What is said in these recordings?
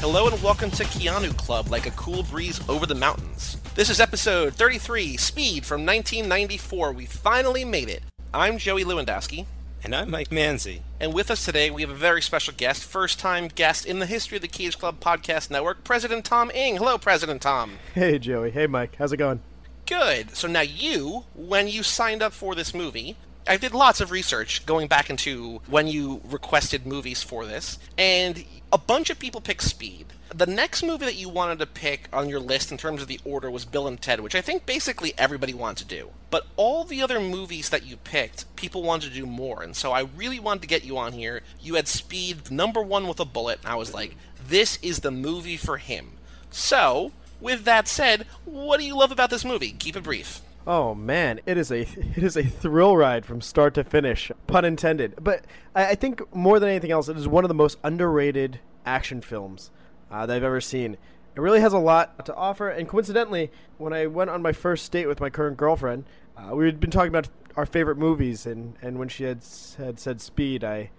Hello and welcome to Keanu Club, like a cool breeze over the mountains. This is episode 33, Speed from 1994. We finally made it. I'm Joey Lewandowski, And I'm Mike Manzi. and with us today we have a very special guest, first time guest in the history of the Cage Club Podcast Network, President Tom Ing. Hello, President Tom. Hey Joey. Hey Mike. How's it going? Good. So now you, when you signed up for this movie, I did lots of research going back into when you requested movies for this, and a bunch of people picked Speed. The next movie that you wanted to pick on your list in terms of the order was Bill and Ted, which I think basically everybody wanted to do. But all the other movies that you picked, people wanted to do more, and so I really wanted to get you on here. You had Speed number one with a bullet, and I was like, this is the movie for him. So, with that said, what do you love about this movie? Keep it brief. Oh man, it is a it is a thrill ride from start to finish, pun intended. But I, I think more than anything else, it is one of the most underrated action films uh, that I've ever seen. It really has a lot to offer. And coincidentally, when I went on my first date with my current girlfriend, uh, we had been talking about our favorite movies, and, and when she had had said Speed, I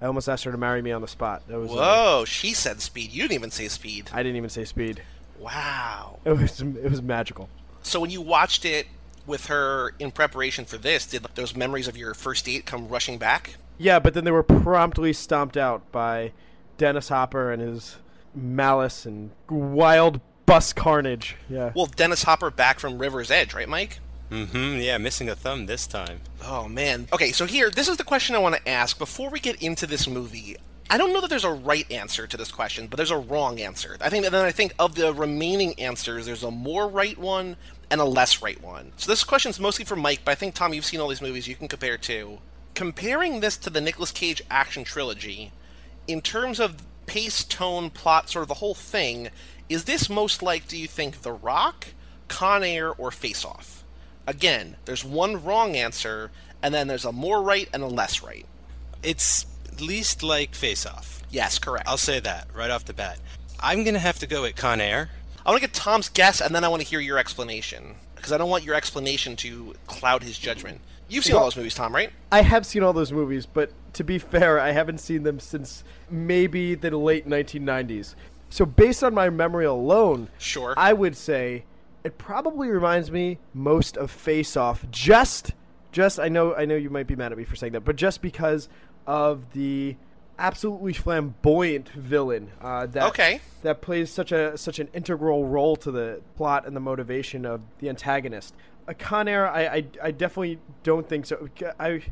I almost asked her to marry me on the spot. That was uh, Whoa, she said Speed. You didn't even say Speed. I didn't even say Speed. Wow. It was it was magical. So when you watched it with her in preparation for this, did those memories of your first date come rushing back? Yeah, but then they were promptly stomped out by Dennis Hopper and his malice and wild bus carnage. Yeah. Well, Dennis Hopper back from River's Edge, right, Mike? Mm-hmm. Yeah, missing a thumb this time. Oh man. Okay, so here, this is the question I want to ask before we get into this movie. I don't know that there's a right answer to this question, but there's a wrong answer. I think that then I think of the remaining answers, there's a more right one and a less right one. So this question's mostly for Mike, but I think Tom, you've seen all these movies, you can compare too. Comparing this to the Nicolas Cage action trilogy, in terms of pace, tone, plot, sort of the whole thing, is this most like, do you think, The Rock, Con Air, or Face Off? Again, there's one wrong answer, and then there's a more right and a less right. It's least like Face Off. Yes, correct. I'll say that right off the bat. I'm gonna have to go with Con Air. I want to get Tom's guess, and then I want to hear your explanation. Because I don't want your explanation to cloud his judgment. You've seen all those movies, Tom, right? I have seen all those movies, but to be fair, I haven't seen them since maybe the late 1990s. So based on my memory alone, Sure. I would say it probably reminds me most of Face Off. Just, just I know, I know you might be mad at me for saying that, but just because of the absolutely flamboyant villain uh, that Okay. that plays such a such an integral role to the plot and the motivation of the antagonist. A Con Air, I, I, I definitely don't think so. I,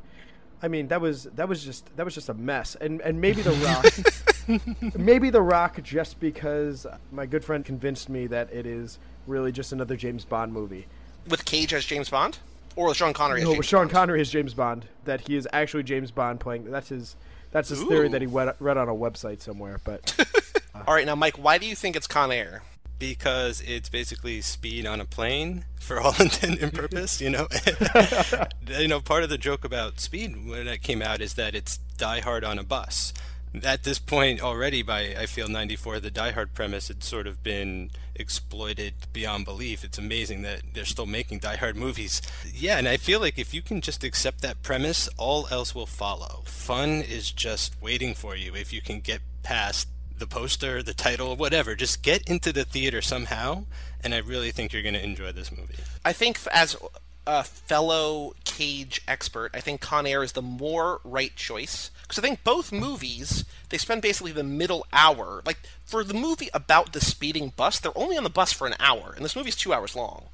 I mean that was that was just that was just a mess. And and maybe the Rock, maybe the Rock, just because my good friend convinced me that it is really just another James Bond movie. With Cage as James Bond? Or Sean Connery No, James Sean Bond? Connery is James Bond. That he is actually James Bond playing. That's his. That's his theory that he read, read on a website somewhere. But uh. All right, now, Mike, why do you think it's Con Air? because it's basically speed on a plane for all intent and purpose. You know, you know, part of the joke about Speed when it came out is that it's Die Hard on a bus. At this point already, by I feel '94, the Die Hard premise had sort of been exploited beyond belief. It's amazing that they're still making Die Hard movies. Yeah, and I feel like if you can just accept that premise, all else will follow. Fun is just waiting for you if you can get past the poster, the title, whatever. Just get into the theater somehow, and I really think you're going to enjoy this movie. I think as a fellow Cage expert, I think Con Air is the more right choice because I think both movies they spend basically the middle hour. Like for the movie about the speeding bus, they're only on the bus for an hour, and this movie's two hours long.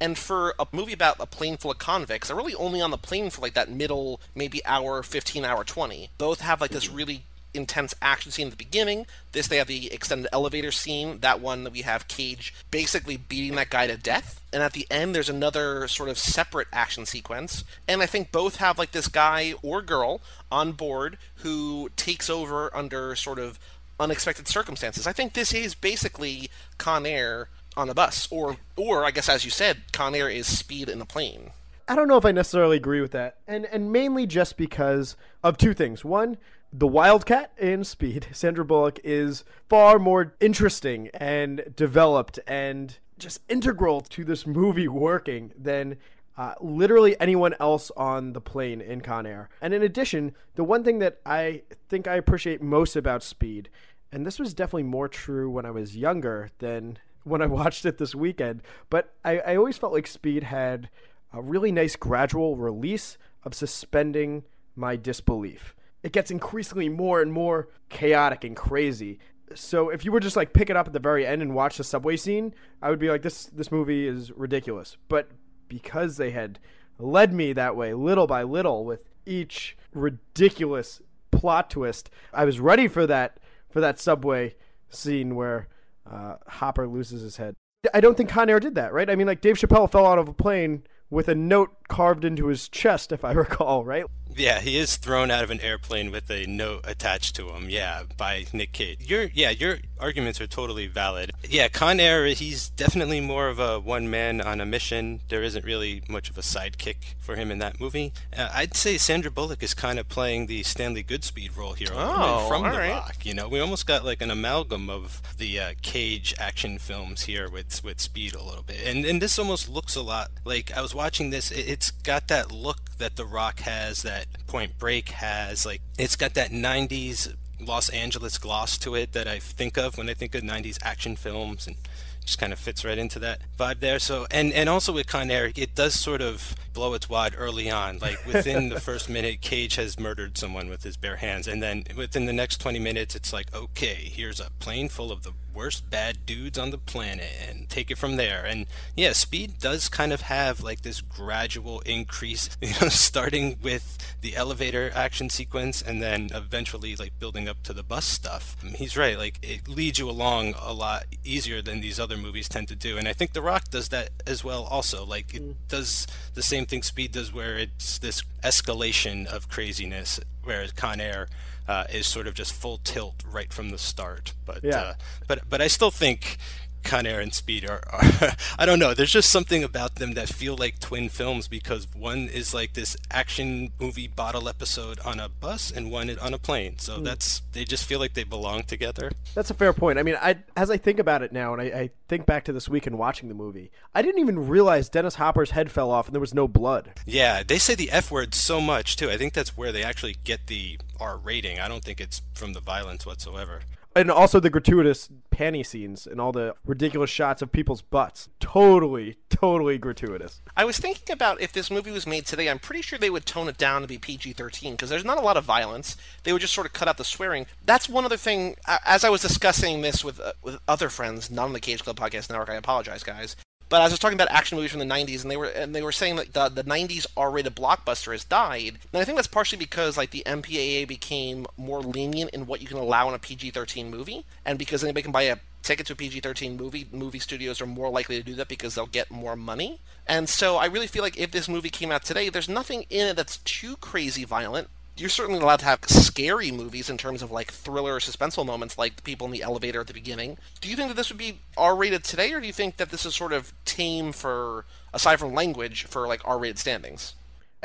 And for a movie about a plane full of convicts, they're really only on the plane for like that middle, maybe hour, fifteen hour, twenty. Both have like this mm-hmm. really intense action scene at the beginning. This they have the extended elevator scene. That one that we have Cage basically beating that guy to death. And at the end there's another sort of separate action sequence. And I think both have like this guy or girl on board who takes over under sort of unexpected circumstances. I think this is basically Con Air on a bus or or I guess as you said, Con Air is speed in a plane. I don't know if I necessarily agree with that, and and mainly just because of two things. One, the Wildcat in Speed, Sandra Bullock, is far more interesting and developed and just integral to this movie working than uh, literally anyone else on the plane in Con Air. And in addition, the one thing that I think I appreciate most about Speed, and this was definitely more true when I was younger than when I watched it this weekend, but I, I always felt like Speed had a really nice gradual release of suspending my disbelief. It gets increasingly more and more chaotic and crazy. So if you were just like pick it up at the very end and watch the subway scene, I would be like this this movie is ridiculous. But because they had led me that way little by little with each ridiculous plot twist, I was ready for that for that subway scene where uh, Hopper loses his head. I don't think Con Air did that, right? I mean, like Dave Chappelle fell out of a plane with a note carved into his chest, if I recall, right? Yeah, he is thrown out of an airplane with a note attached to him. Yeah, by Nick Cage. Your yeah, your arguments are totally valid. Yeah, Con Air, he's definitely more of a one man on a mission. There isn't really much of a sidekick for him in that movie. Uh, I'd say Sandra Bullock is kind of playing the Stanley Goodspeed role here oh, from The right. Rock. You know, we almost got like an amalgam of the uh, Cage action films here with with Speed a little bit, and and this almost looks a lot like I was watching this. It, it's got that look that The Rock has, that Point Break has. Like it's got that '90s Los Angeles gloss to it that I think of when I think of '90s action films, and just kind of fits right into that vibe there. So and and also with Con Air, it does sort of blow its wad early on. Like within the first minute, Cage has murdered someone with his bare hands, and then within the next 20 minutes, it's like, okay, here's a plane full of the worst bad dudes on the planet, and take it from there. And yeah, Speed does kind of have like this gradual increase, you know, starting with the elevator action sequence, and then eventually like building up to the bus stuff. I mean, he's right, like it leads you along a lot easier than these other movies tend to do, and I think The Rock does that as well. Also, like it mm. does the same thing Speed does, where it's this escalation of craziness, whereas Con Air uh, is sort of just full tilt right from the start. But Yeah. uh, but but I still think Con Air and Speed are, are I don't know. There's just something about them that feel like twin films because one is like this action movie bottle episode on a bus and one on a plane. So hmm. that's they just feel like they belong together. That's a fair point. I mean, I as I think about it now, and I, I think back to this week and watching the movie, I didn't even realize Dennis Hopper's head fell off and there was no blood. Yeah, they say the F word so much too. I think that's where they actually get the R rating. I don't think it's from the violence whatsoever. And also the gratuitous panty scenes and all the ridiculous shots of people's butts. Totally, totally gratuitous. I was thinking about if this movie was made today, I'm pretty sure they would tone it down to be PG 13 because there's not a lot of violence. They would just sort of cut out the swearing. That's one other thing. As I was discussing this with uh, with other friends, not on the Cage Club Podcast Network, I apologize, guys. But I was talking about action movies from the '90s, and they were and they were saying that the, the '90s R-rated blockbuster has died. And I think that's partially because like the MPAA became more lenient in what you can allow in a PG-13 movie, and because anybody can buy a ticket to a PG-13 movie, movie studios are more likely to do that because they'll get more money. And so I really feel like if this movie came out today, there's nothing in it that's too crazy violent. You're certainly allowed to have scary movies in terms of like thriller or suspenseful moments, like the people in the elevator at the beginning. Do you think that this would be R-rated today, or do you think that this is sort of tame for, aside from language, for like R-rated standings?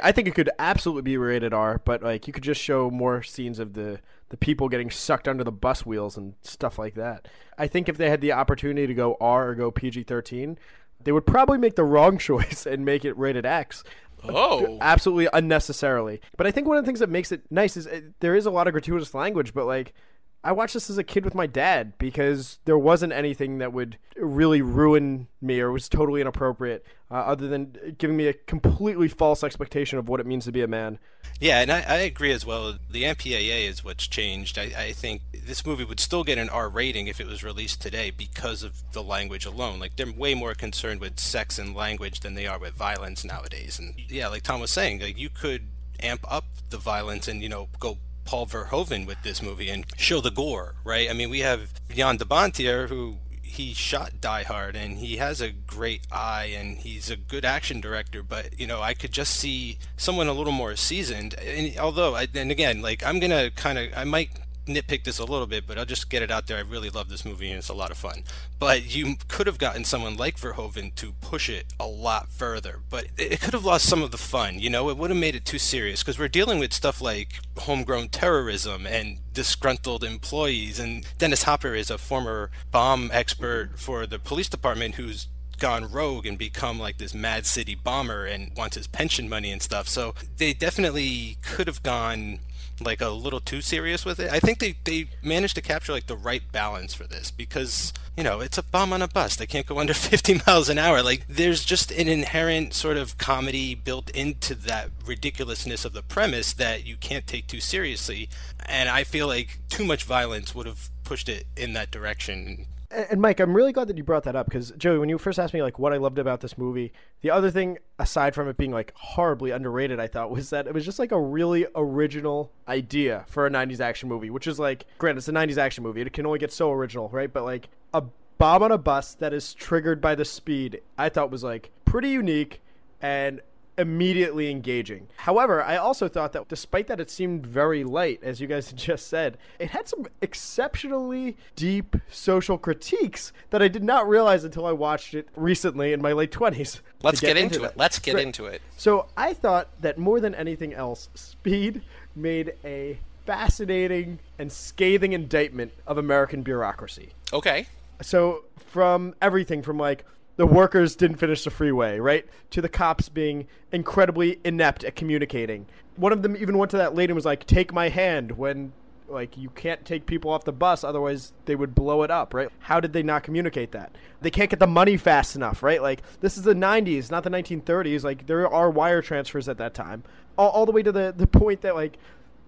I think it could absolutely be rated R, but like you could just show more scenes of the the people getting sucked under the bus wheels and stuff like that. I think if they had the opportunity to go R or go PG-13, they would probably make the wrong choice and make it rated X. Oh, absolutely unnecessarily. But I think one of the things that makes it nice is uh, there is a lot of gratuitous language, but like I watched this as a kid with my dad because there wasn't anything that would really ruin me or was totally inappropriate, uh, other than giving me a completely false expectation of what it means to be a man. Yeah, and I, I agree as well. The MPAA is what's changed. I, I think this movie would still get an R rating if it was released today because of the language alone. Like they're way more concerned with sex and language than they are with violence nowadays. And yeah, like Tom was saying, like you could amp up the violence and you know go Paul Verhoeven with this movie and show the gore, right? I mean, we have Jan de Bont here who he shot Die Hard and he has a great eye and he's a good action director, but you know, I could just see someone a little more seasoned. And although, I, and again, like I'm gonna kind of, I might nitpick this a little bit, but I'll just get it out there. I really love this movie and it's a lot of fun. But you could have gotten someone like Verhoeven to push it a lot further, but it could have lost some of the fun. You know, it would have made it too serious because we're dealing with stuff like homegrown terrorism and disgruntled employees. And Dennis Hopper is a former bomb expert for the police department who's gone rogue and become like this mad city bomber and wants his pension money and stuff. So they definitely could have gone like a little too serious with it. I think they, they managed to capture like the right balance for this because, you know, it's a bomb on a bus. They can't go under 50 miles an hour. Like there's just an inherent sort of comedy built into that ridiculousness of the premise that you can't take too seriously. And I feel like too much violence would have pushed it in that direction and Mike, I'm really glad that you brought that up because Joey, when you first asked me like what I loved about this movie, the other thing aside from it being like horribly underrated, I thought was that it was just like a really original idea for a '90s action movie, which is like, granted, it's a '90s action movie; it can only get so original, right? But like a bomb on a bus that is triggered by the speed, I thought was like pretty unique and immediately engaging. However, I also thought that despite that it seemed very light, as you guys just said, it had some exceptionally deep social critiques that I did not realize until I watched it recently in my late 20s. Let's get, get, into, it. Let's get right. into it. So I thought that more than anything else, Speed made a fascinating and scathing indictment of American bureaucracy. Okay. So from everything from like the workers didn't finish the freeway, right? To the cops being incredibly inept at communicating. One of them even went to that lady and was like, "Take my hand," when like you can't take people off the bus otherwise they would blow it up right? How did they not communicate that? They can't get the money fast enough right? Like this is the 90s not the 1930s like there are wire transfers at that time. All, all the way to the, the point that like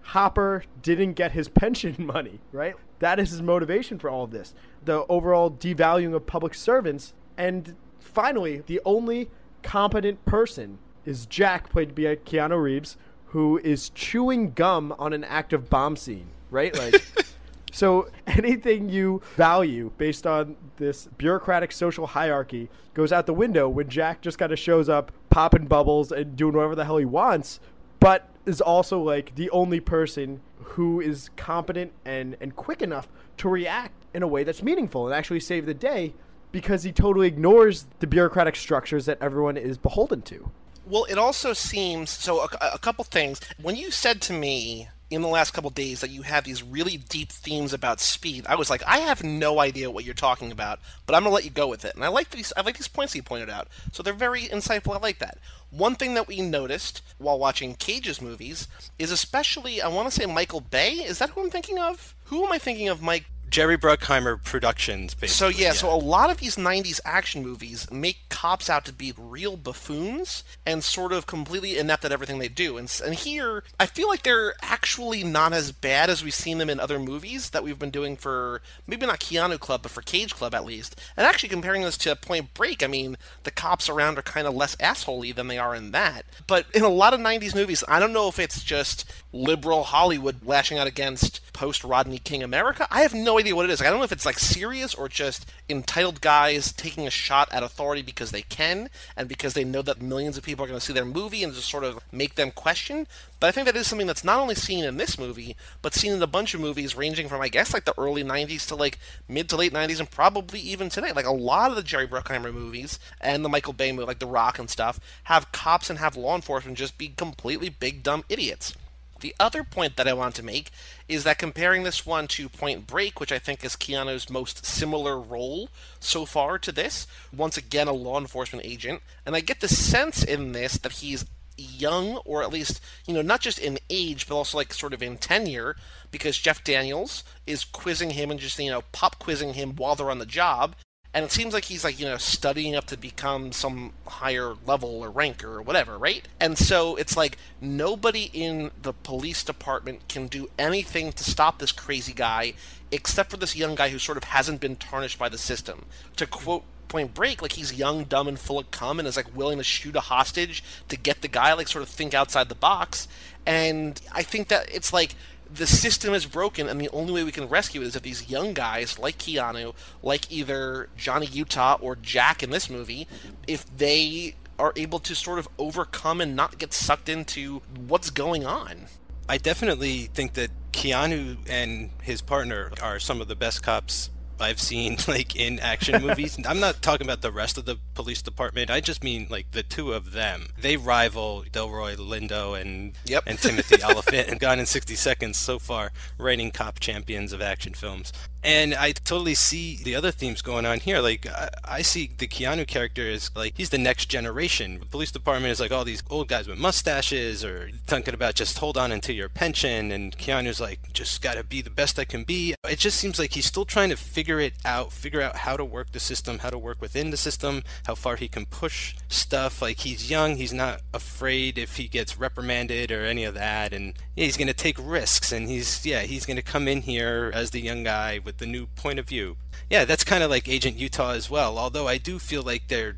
hopper didn't get his pension money right? That is his motivation for all of this. The overall devaluing of public servants and finally, the only competent person is Jack, played by Keanu Reeves, who is chewing gum on an active bomb scene, right? Like, so anything you value based on this bureaucratic social hierarchy goes out the window when Jack just kind of shows up, popping bubbles and doing whatever the hell he wants, but is also like the only person who is competent and, and quick enough to react in a way that's meaningful and actually save the day because he totally ignores the bureaucratic structures that everyone is beholden to. Well, it also seems so. A, a couple things. When you said to me in the last couple days that you have these really deep themes about speed, I was like, I have no idea what you're talking about, but I'm gonna let you go with it. And I like these. I like these points that you pointed out. So they're very insightful. I like that. One thing that we noticed while watching Cage's movies is especially, I want to say Michael Bay. Is that who I'm thinking of? Who am I thinking of? Mike Jerry Bruckheimer Productions, basically. So yeah, yeah, so a lot of these '90s action movies make cops out to be real buffoons and sort of completely inept at everything they do. And, and here, I feel like they're actually not as bad as we've seen them in other movies that we've been doing for maybe not Keanu Club, but for Cage Club at least. And actually, comparing this to Point Break, I mean, the cops around are kind of less assholey than they are in that. But in a lot of '90s movies, I don't know if it's just liberal Hollywood lashing out against post Rodney King America. I have no idea what it is. Like, I don't know if it's like serious or just entitled guys taking a shot at authority because they can and because they know that millions of people are going to see their movie and just sort of make them question. But I think that is something that's not only seen in this movie, but seen in a bunch of movies ranging from, I guess, like the early 90s to like mid to late 90s and probably even today. Like a lot of the Jerry Bruckheimer movies and the Michael Bay movie, like The Rock and stuff, have cops and have law enforcement just be completely big dumb idiots. The other point that I want to make is that comparing this one to Point Break, which I think is Keanu's most similar role so far to this, once again a law enforcement agent, and I get the sense in this that he's young, or at least, you know, not just in age, but also like sort of in tenure, because Jeff Daniels is quizzing him and just, you know, pop quizzing him while they're on the job and it seems like he's like you know studying up to become some higher level or rank or whatever right? And so it's like nobody in the police department can do anything to stop this crazy guy except for this young guy who sort of hasn't been tarnished by the system. To quote point break like he's young dumb and full of cum and is like willing to shoot a hostage to get the guy like sort of think outside the box. And i think that it's like the system is broken, and the only way we can rescue it is if these young guys, like Keanu, like either Johnny Utah or Jack in this movie, if they are able to sort of overcome and not get sucked into what's going on. I definitely think that Keanu and his partner are some of the best cops I've seen like in action movies. I'm not talking about the rest of the police department. I just mean like the two of them. They rival Delroy Lindo and yep. and Timothy Olyphant and Gone in 60 Seconds so far, reigning cop champions of action films. And I totally see the other themes going on here. Like, I, I see the Keanu character as like he's the next generation. The police department is like all these old guys with mustaches or talking about just hold on until your pension. And Keanu's like, just got to be the best I can be. It just seems like he's still trying to figure it out, figure out how to work the system, how to work within the system, how far he can push stuff. Like, he's young, he's not afraid if he gets reprimanded or any of that. And yeah, he's to take risks. And he's, yeah, he's to come in here as the young guy with with the new point of view. Yeah, that's kind of like Agent Utah as well, although I do feel like they're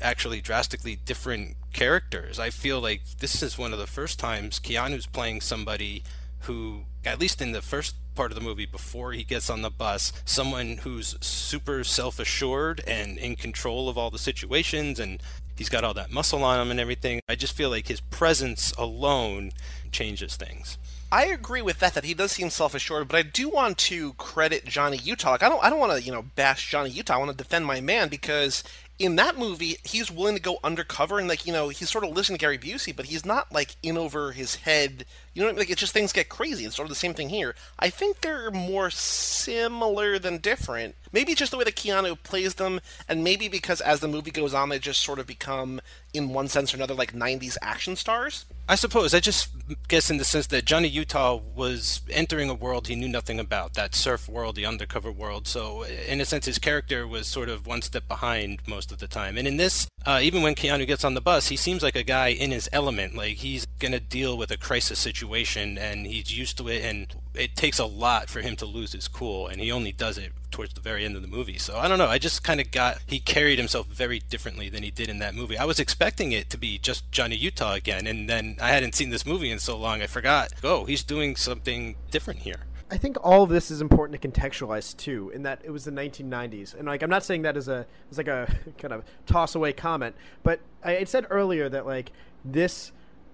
actually drastically different characters. I feel like this is one of the first times Keanu's playing somebody who, at least in the first part of the movie before he gets on the bus, someone who's super self assured and in control of all the situations and he's got all that muscle on him and everything. I just feel like his presence alone changes things. I agree with that. That he does seem self-assured, but I do want to credit Johnny Utah. Like I don't, I don't want to, you know, bash Johnny Utah. I want to defend my man because in that movie, he's willing to go undercover and like you know he's sort of listening to Gary Busey, but he's not like in over his head. You know, I mean? like it's just things get crazy. It's sort of the same thing here. I think they're more similar than different. Maybe just the way that Keanu plays them, and maybe because as the movie goes on, they just sort of become, in one sense or another, like '90s action stars. I suppose. I just guess in the sense that Johnny Utah was entering a world he knew nothing about, that surf world, the undercover world. So, in a sense, his character was sort of one step behind most of the time. And in this, uh, even when Keanu gets on the bus, he seems like a guy in his element. Like he's to deal with a crisis situation and he's used to it. And it takes a lot for him to lose his cool. And he only does it towards the very end of the movie. So I don't know. I just kind of got he carried himself very differently than he did in that movie. I was expecting it to be just Johnny Utah again, and then I hadn't seen this movie in so long. I forgot. Oh, he's doing something different here. I think all of this is important to contextualize too, in that it was the 1990s, and like I'm not saying that as a as like a kind of toss away comment, but I said earlier that like this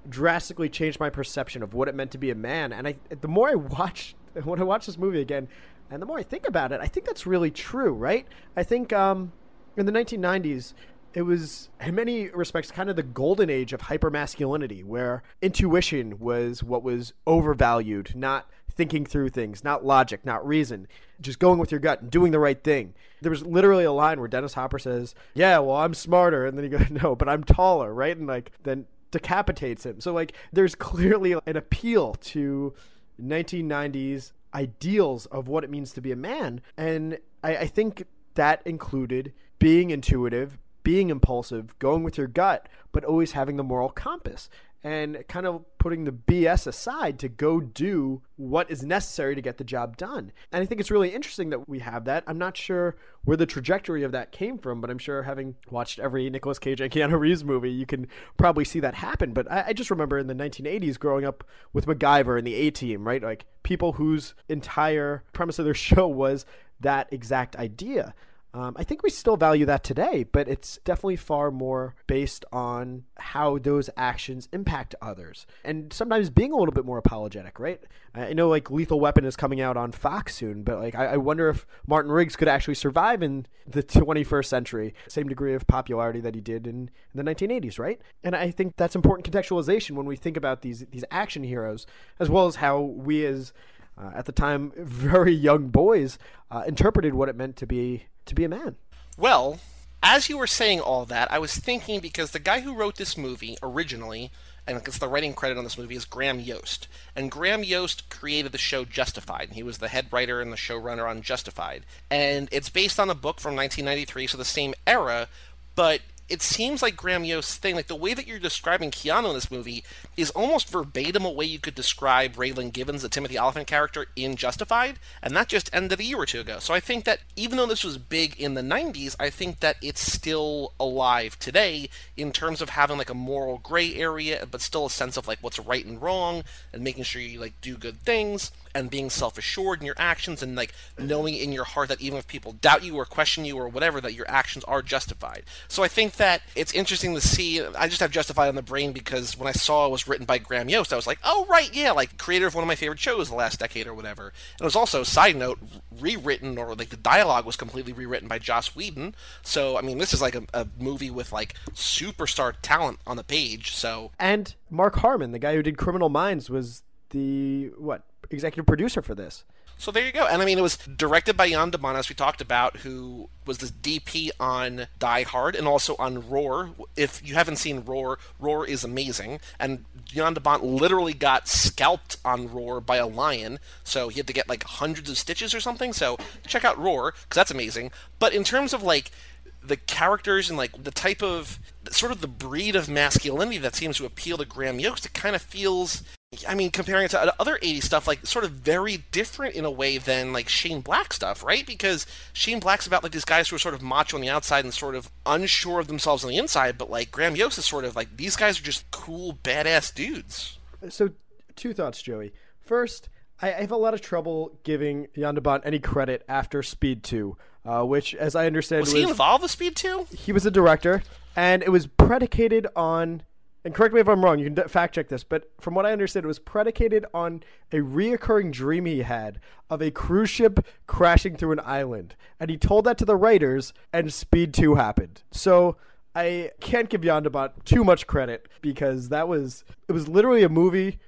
drastically changed my perception of what it meant to be a man, and I the more I watch when I watch this movie again, and the more I think about it, I think that's really true, right? I think um, in the 1990s, it was in many respects kind of the golden age of hypermasculinity where intuition was what was overvalued not thinking through things not logic not reason just going with your gut and doing the right thing. There was literally a line where dennis hopper says yeah well i'm smarter and then he goes no but i'm taller right? And like then decapitates him so like there's clearly an appeal to 1990s ideals of what it means to be a man. And I, I think that included being intuitive, being impulsive, going with your gut, but always having the moral compass and kind of putting the BS aside to go do what is necessary to get the job done. And I think it's really interesting that we have that. I'm not sure where the trajectory of that came from, but I'm sure having watched every Nicolas Cage and Keanu Reeves movie, you can probably see that happen. But I, I just remember in the 1980s growing up with MacGyver and the A Team, right? Like people whose entire premise of their show was that exact idea. Um, I think we still value that today, but it's definitely far more based on how those actions impact others. And sometimes being a little bit more apologetic, right? I know like Lethal Weapon is coming out on Fox soon, but like I, I wonder if Martin Riggs could actually survive in the 21st century, same degree of popularity that he did in, the 1980s, right? And I think that's important contextualization when we think about these these action heroes, as well as how we as uh, at the time very young boys uh, interpreted what it meant to be to be a man. Well, as you were saying all that, I was thinking because the guy who wrote this movie originally, and it's the writing credit on this movie, is Graham Yost. And Graham Yost created the show Justified. And he was the head writer and the showrunner on Justified. And it's based on a book from 1993, so the same era, but it seems like Graham Yost's thing, like the way that you're describing Keanu in this movie, is almost verbatim a way you could describe Raylan Givens, the Timothy Olyphant character in Justified, and that just ended a year or two ago. So I think that even though this was big in the 90s, I think that it's still alive today in terms of having like a moral gray area, but still a sense of like what's right and wrong, and making sure you like do good things and being self-assured in your actions and like knowing in your heart that even if people doubt you or question you or whatever that your actions are justified. So i think that it's interesting to see i just have justified on the brain because when i saw it was written by graham yost i was like oh right yeah like creator of one of my favorite shows the last decade or whatever. And it was also side note rewritten or like the dialogue was completely rewritten by joss whedon. So i mean this is like a, a movie with like superstar talent on the page so and mark harmon the guy who did criminal minds was the what executive producer for this. So there you go. And I mean, it was directed by Jan de Bont, as we talked about, who was the DP on Die Hard and also on Roar. If you haven't seen Roar, Roar is amazing. And Jan de Bont literally got scalped on Roar by a lion, so he had to get like hundreds of stitches or something. So check out Roar, because that's amazing. But in terms of like the characters and like the type of sort of the breed of masculinity that seems to appeal to Graham Yost, it kind of feels I mean, comparing it to other 80s stuff, like sort of very different in a way than like Shane Black stuff, right? Because Shane Black's about like these guys who are sort of macho on the outside and sort of unsure of themselves on the inside, but like Graham Yost is sort of like these guys are just cool, badass dudes. So, two thoughts, Joey. First, I, have a lot of trouble giving de any credit after Speed 2, uh, which, as I understand, was, was he involved with Speed 2? He was a director, and it was predicated on and correct me if I'm wrong, you can fact check this, but from what I understood, it was predicated on a reoccurring dream he had of a cruise ship crashing through an island. And he told that to the writers, and Speed 2 happened. So I can't give Bont too much credit because that was, it was literally a movie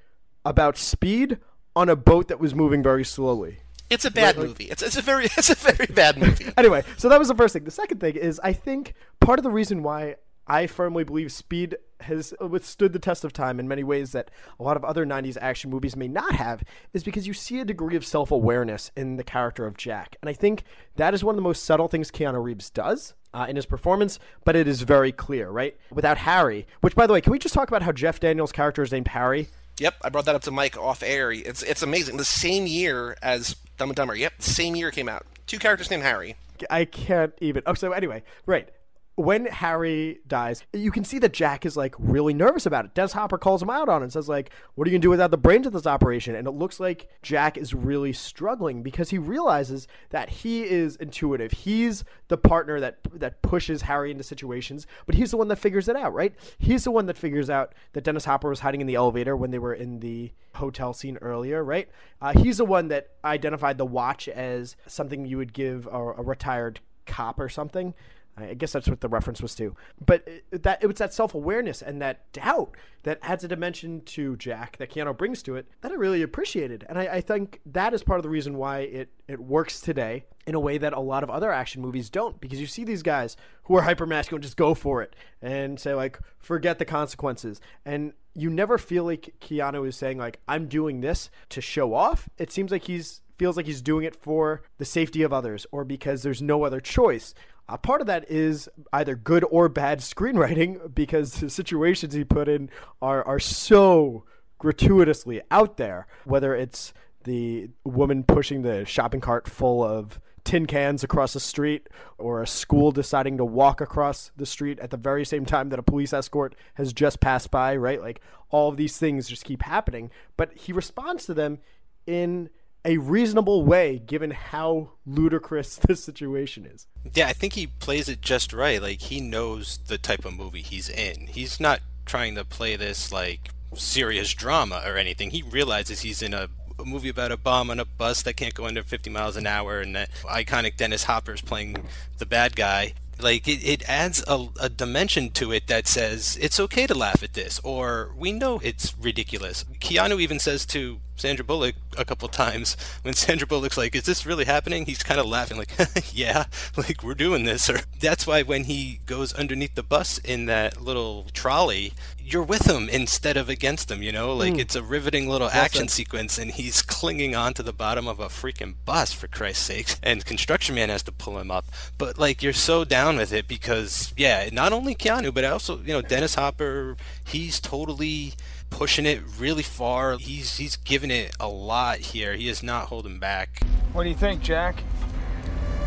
about speed on a boat that was moving very slowly. It's a bad movie. It's, it's a very it's a very bad movie. anyway, so that was the first thing. The second thing is I think part of the reason why I firmly believe Speed has withstood the test of time in many ways that a lot of other 90s action movies may not have is because you see a degree of self awareness in the character of Jack. And I think that is one of the most subtle things Keanu Reeves does. Uh, in his performance, but it is very clear, right? Without Harry, which, by the way, can we just talk about how Jeff Daniels' character is named Harry? Yep, I brought that up to Mike off air. It's it's amazing. The same year as Dumb and Dumber. Yep, same year came out. Two characters named Harry. I can't even. Oh, so anyway, right when Harry dies, you can see that Jack is like really nervous about it. Dennis Hopper calls him out on it and says like, "What are you gonna do without the brains of this operation?" And it looks like Jack is really struggling because he realizes that he is intuitive. He's the partner that that pushes Harry into situations, but he's the one that figures it out, right? He's the one that figures out that Dennis Hopper was hiding in the elevator when they were in the hotel scene earlier, right? Uh, he's the one that identified the watch as something you would give a, a retired cop or something. I guess that's what the reference was to. But that it was that self awareness and that doubt that adds a dimension to Jack that Keanu brings to it that I really appreciated, and I, I, think that is part of the reason why it it works today in a way that a lot of other action movies don't. Because you see these guys who are hyper masculine just go for it and say like forget the consequences, and you never feel like Keanu is saying like I'm doing this to show off. It seems like he's feels like he's doing it for the safety of others or because there's no other choice. A part of that is either good or bad screenwriting because the situations he put in are, are so gratuitously out there. Whether it's the woman pushing the shopping cart full of tin cans across the street, or a school deciding to walk across the street at the very same time that a police escort has just passed by, right? Like all of these things just keep happening. But he responds to them in a reasonable way given how ludicrous this situation is. Yeah, I think he plays it just right. Like he knows the type of movie he's in. He's not trying to play this like serious drama or anything. He realizes he's in a, a movie about a bomb on a bus that can't go under 50 miles an hour and that iconic Dennis Hopper is playing the bad guy like it, it adds a, a, dimension to it that says it's okay to laugh at this or we know it's ridiculous keanu even says to Sandra Bullock a couple times when Sandra Bullock's like, "Is this really happening?" He's kind of laughing like, "Yeah, like we're doing this." Or that's why when he goes underneath the bus in that little trolley, you're with him instead of against him. You know, like mm. it's a riveting little that's action sequence, and he's clinging onto the bottom of a freaking bus for Christ's sake, and Construction Man has to pull him up. But like you're so down with it because yeah, not only Keanu, but also you know Dennis Hopper. He's totally pushing it really far. He's he's giving it a lot here. He is not holding back. What do you think, Jack?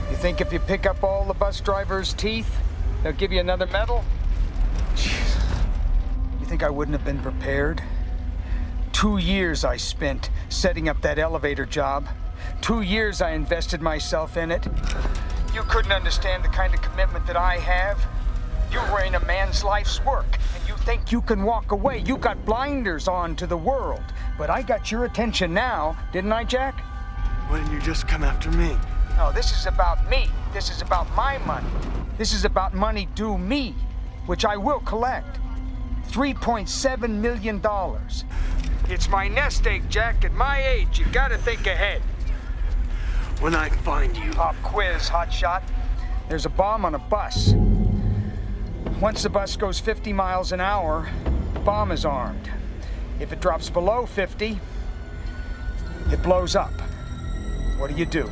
You think if you pick up all the bus drivers' teeth, they'll give you another medal? Jeez. You think I wouldn't have been prepared? Two years I spent setting up that elevator job. Two years I invested myself in it. You couldn't understand the kind of commitment that I have. You're wearing a man's life's work, and you think you can walk away. You got blinders on to the world. But I got your attention now, didn't I, Jack? Why didn't you just come after me? No, this is about me. This is about my money. This is about money due me, which I will collect. $3.7 million. It's my nest egg, Jack. At my age, you've gotta think ahead. When I find you, Pop quiz, hotshot. There's a bomb on a bus. Once the bus goes 50 miles an hour, the bomb is armed. If it drops below 50, it blows up. What do you do?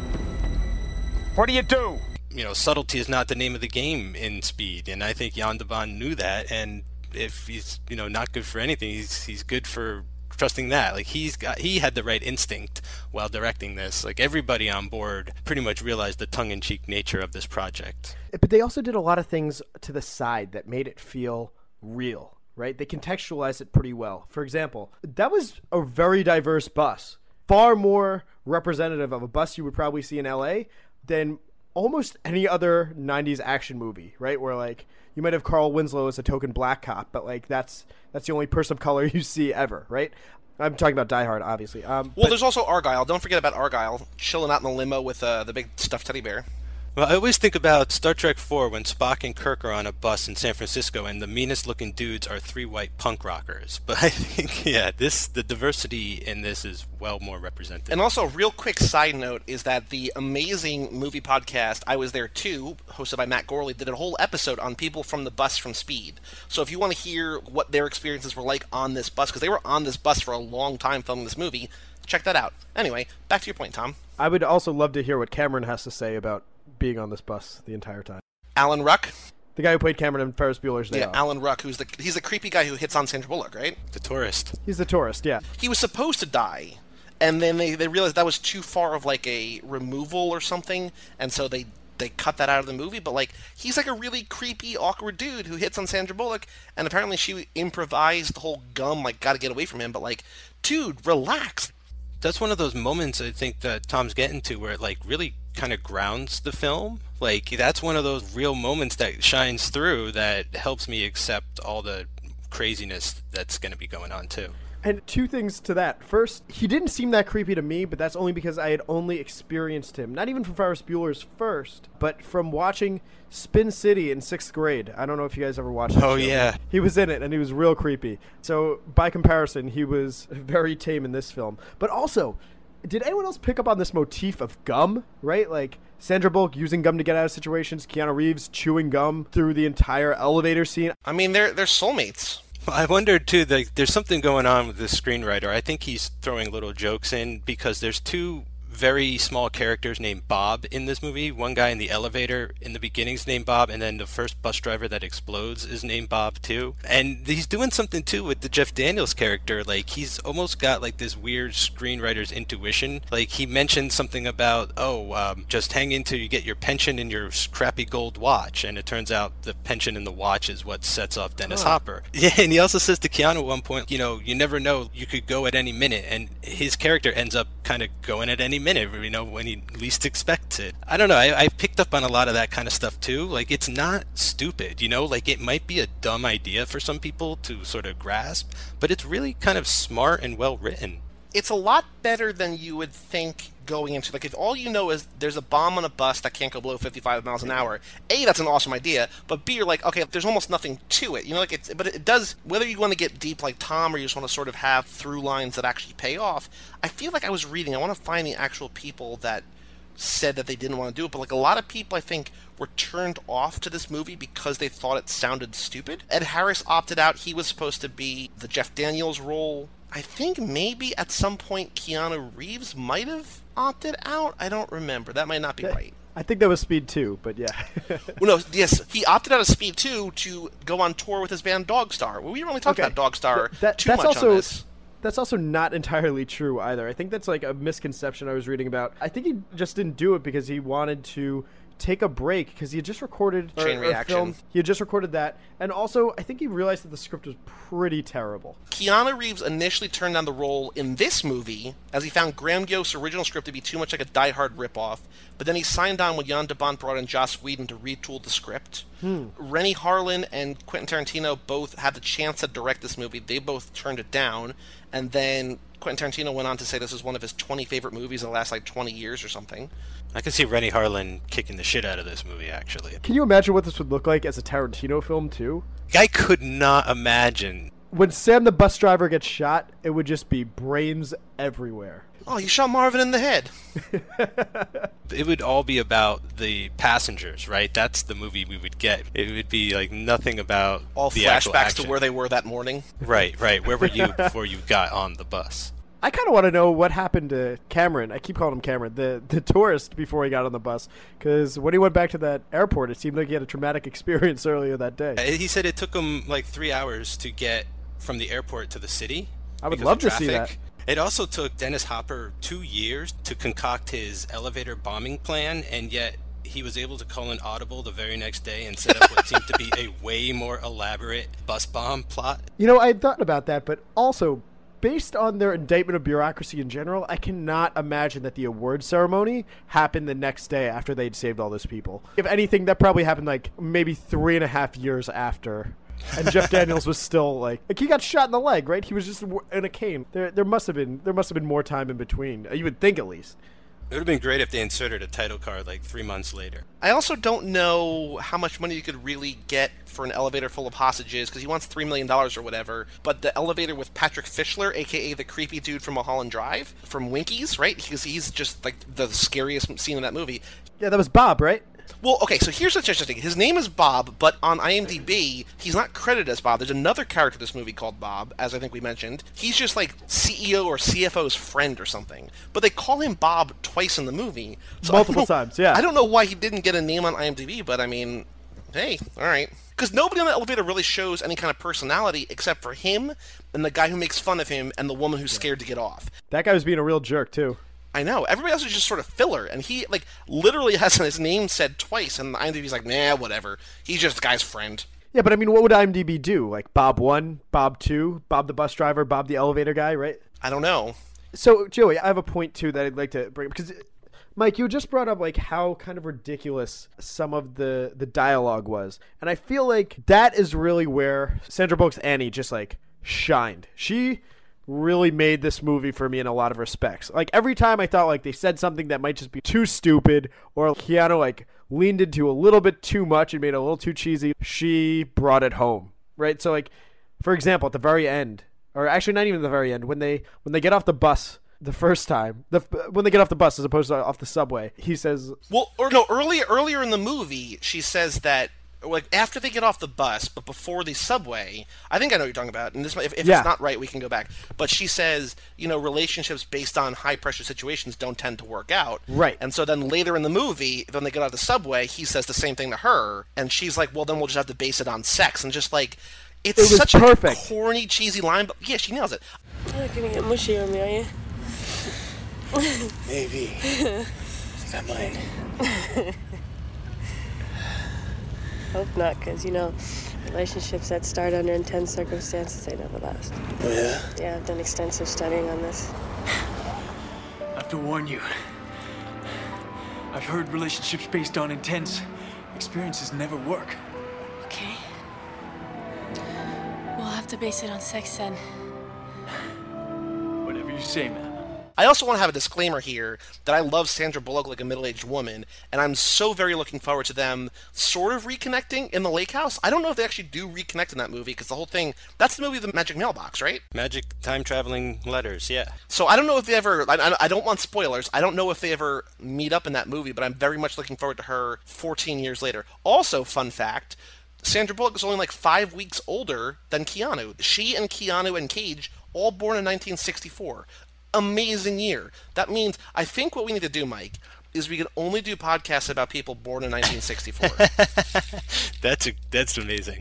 What do you do? You know, subtlety is not the name of the game in Speed, and I think Jan de Bont knew that. And if he's you know not good for anything, he's he's good for trusting that. Like he's got he had the right instinct while directing this. Like everybody on board pretty much realized the tongue-in-cheek nature of this project. But they also did a lot of things to the side that made it feel real, right? They contextualized it pretty well. For example, that was a very diverse bus, far more representative of a bus you would probably see in LA than almost any other 90s action movie, right? Where like you might have Carl Winslow as a token black cop, but like that's that's the only person of color you see ever, right? I'm talking about Die Hard, obviously. Um, Well, but- there's also Argyle. Don't forget about Argyle chilling out in the limo with uh, the big stuffed teddy bear. Well, I always think about Star Trek 4 when Spock and Kirk are on a bus in San Francisco and the meanest looking dudes are three white punk rockers. But I think, yeah, this the diversity in this is well more represented. And also, real quick side note is that the amazing movie podcast I was there too, hosted by Matt Gourley, did a whole episode on people from the bus from Speed. So if you want to hear what their experiences were like on this bus, because they were on this bus for a long time filming this movie, check that out. Anyway, back to your point, Tom. I would also love to hear what Cameron has to say about being on this bus the entire time. Alan Ruck, The guy who played Cameron in Ferris Bueller's Day yeah, Off. Alan Ruck, who's the he's the creepy guy who hits on Sandra Bullock, right? the tourist. He's the tourist, yeah. he was supposed to die and then they, they realized that was too far of like a removal or something and so they they cut that out of the movie but like he's like a really creepy awkward dude who hits on sandra bullock and apparently she improvised the whole gum like gotta get away from him but like dude relax That's one of those moments I think that Tom's getting to where it like really kind of grounds the film. Like that's one of those real moments that shines through that helps me accept all the craziness that's going to be going on too. And two things to that. First, he didn't seem that creepy to me, but that's only because I had only experienced him, not even from Ferris Bueller's first, but from watching Spin City in sixth grade. I don't know if you guys ever watched Oh, show. yeah. He was in it, and he was real creepy. So, by comparison, he was very tame in this film. But also, did anyone else pick up on this motif of gum, right? Like, Sandra Bullock using gum to get out of situations, Keanu Reeves chewing gum through the entire elevator scene. i mean they're they're soulmates I wondered too. Like, there's something going on with the screenwriter. I think he's throwing little jokes in because there's two very small characters named Bob in this movie. One guy in the elevator in the beginning is named Bob, and then the first bus driver that explodes is named Bob too. And he's doing something too with the Jeff Daniels character. Like he's almost got like this weird screenwriter's intuition. Like he mentioned something about, oh, um, just hang in till you get your pension and your crappy gold watch, and it turns out the pension and the watch is what sets off Dennis Hopper. Yeah, and he also says to Keanu at one point, you know, you never know, you could go at any minute, and his character ends up kind of going at any minute, you know, when he least expects it. I don't know, I, I've picked up on a lot of that kind of stuff too. Like, it's not stupid, you know, like it might be a dumb idea for some people to sort of grasp, but it's really kind of smart and well written. it's a lot better than you would think going into like if all you know is there's a bomb on a bus that can't go below 55 miles an hour a that's an awesome idea but b you're like okay there's almost nothing to it you know like it's but it does whether you want to get deep like tom or you just want to sort of have through lines that actually pay off i feel like i was reading i want to find the actual people that said that they didn't want to do it, but like a lot of people, I think, were turned off to this movie because they thought it sounded stupid. Ed Harris opted out. He was supposed to be the Jeff Daniels role. I think maybe at some point Keanu Reeves might have opted out. I don't remember. That might not be right. I think that was Speed 2, but yeah. Well, no, yes, he opted out of Speed 2 to go on tour with his band Dogstar. Well, we didn't really talk about Dogstar Th- that- too that's much also, on this. That's also not entirely true either. I think that's like a misconception I was reading about. I think he just didn't do it because he wanted to take a break because he had just recorded or- Chain or Reaction. filmed- He had just recorded that, and also I think he realized that the script was pretty terrible. Keanu Reeves initially turned down the role in this movie as he found Graham Yost's original script to be too much like a Die Hard ripoff, but then he signed on when Jan de Bont brought in Joss Whedon to retool the script. Hmm. Renny Harlin and Quentin Tarantino both had the chance to direct this movie. They both turned it down, and then Quentin Tarantino went on to say this is one of his 20 favorite movies in the last like 20 years or something. I can see Renny Harlin kicking the shit out of this movie, actually. Can you imagine what this would look like as a Tarantino film too? I could not imagine when Sam the bus driver gets shot, it would just be brains everywhere. Oh, you shot Marvin in the head. It would all be about the passengers, right? That's the movie we would get. It would be like nothing about All the flashbacks to where they were that morning. Right, right. Where were you before you got on the bus? I kind of want to know what happened to Cameron. I keep calling him Cameron, the the tourist before he got on the bus. Because when he went back to that airport, it seemed like he had a traumatic experience earlier that day. Uh, He said it took him like three hours to get from the airport to the city. I would love to see traffic. It also took Dennis Hopper two years to concoct his elevator bombing plan, and yet he was able to call an audible the very next day and set up what seemed to be a way more elaborate bus bomb plot. You know, I had thought about that, but also based on their indictment of bureaucracy in general, I cannot imagine that the award ceremony happened the next day after they'd saved all those people. If anything, that probably happened like maybe three and a half years after. And Jeff Daniels was still like, like he got shot in the leg, right? He was just in a cane. There, there must have been, there must have been more time in between. You would think, at least. It would have been great if they inserted a title card like three months later. I also don't know how much money you could really get for an elevator full of hostages because he wants three million dollars or whatever. But the elevator with Patrick Fischler, aka the creepy dude from Mulholland Drive, from Winkies, right? Because he's just like the scariest scene in that movie. Yeah, that was Bob, right? Well, okay, so here's what's interesting. His name is Bob, but on IMDb, he's not credited as Bob. There's another character in this movie called Bob, as I think we mentioned. He's just like CEO or CFO's friend or something. But they call him Bob twice in the movie. So Multiple know- times, yeah. I don't know why he didn't get a name on IMDb, but I mean, hey, all right. Because nobody on the elevator really shows any kind of personality except for him and the guy who makes fun of him and the woman who's scared to get off. That guy was being a real jerk too. I know. Everybody else is just sort of filler, and he like literally has his name said twice, and IMDb's like, nah, whatever. He's just the guy's friend. Yeah, but I mean, what would IMDb do? Like Bob one, Bob two, Bob the bus driver, Bob the elevator guy, right? I don't know. So, Joey, I have a point too that I'd like to bring up because, Mike, you just brought up like how kind of ridiculous some of the the dialogue was, and I feel like that is really where Sandra Bullock's Annie just like shined. She really made this movie for me in a lot of respects. Like every time I thought like they said something that might just be too stupid or Keanu like leaned into a little bit too much and made it a little too cheesy, she brought it home. Right? So like for example, at the very end, or actually not even the very end, when they when they get off the bus the first time, the when they get off the bus as opposed to off the subway, he says, Well, or no, earlier earlier in the movie, she says that like after they get off the bus, but before the subway, I think I know what you're talking about. And this, if, if Yeah. it's not right, we can go back. But she says, you know, relationships based on high pressure situations don't tend to work out. Right. And so then later in the movie, when they get off the subway, he says the same thing to her, and she's like, well, then we'll just have to base it on sex, and just like. It's It such perfect. a corny, cheesy line, but yeah, she nails it. You're not gonna get mushy on me, are you? Maybe. I think I might. Hope not, because, you know, relationships that start under intense circumstances, they never last. Oh, yeah? Yeah, I've done extensive studying on this. I have to warn you. I've heard relationships based on intense experiences never work. Okay. We'll have to base it on sex then. Whatever you say, man. I also want to have a disclaimer here that I love Sandra Bullock like a middle-aged woman, and I'm so very looking forward to them sort of reconnecting in the Lake House. I don't know if they actually do reconnect in that movie because the whole thing—that's the movie, The Magic Mailbox, right? Magic time traveling letters, yeah. So I don't know if they ever. I, I- I don't want spoilers. I don't know if they ever meet up in that movie, but I'm very much looking forward to her 14 years later. Also, fun fact. Sandra Bullock is only like five weeks older than Keanu. She and Keanu and Cage all born in 1964. Amazing year. That means I think what we need to do, Mike, is we can only do podcasts about people born in 1964. That's a, that's amazing.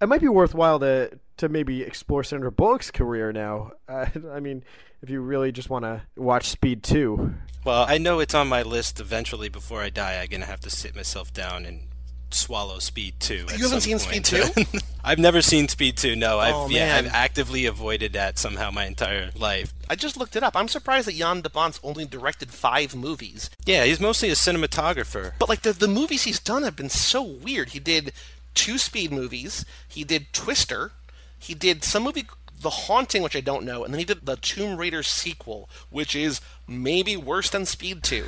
it might be worthwhile to to maybe explore Sandra Bullock's career now. Uh, I mean, if you really just want to watch Speed Two, Well, I know it's on my list eventually before I die. I'm going to have to sit myself down and swallow Speed 2. You haven't seen point. Speed I've never seen Speed 2, no. I've, Oh, yeah. I've actively avoided that somehow my entire life. I just looked it up. I'm surprised that Jan de Bont's only directed five movies. Yeah, he's mostly a cinematographer. But like the the movies he's done have been so weird. He did two Speed movies. He did Twister. He did some movie The Haunting, which I don't know, and then he did the Tomb Raider sequel, which is maybe worse than Speed 2.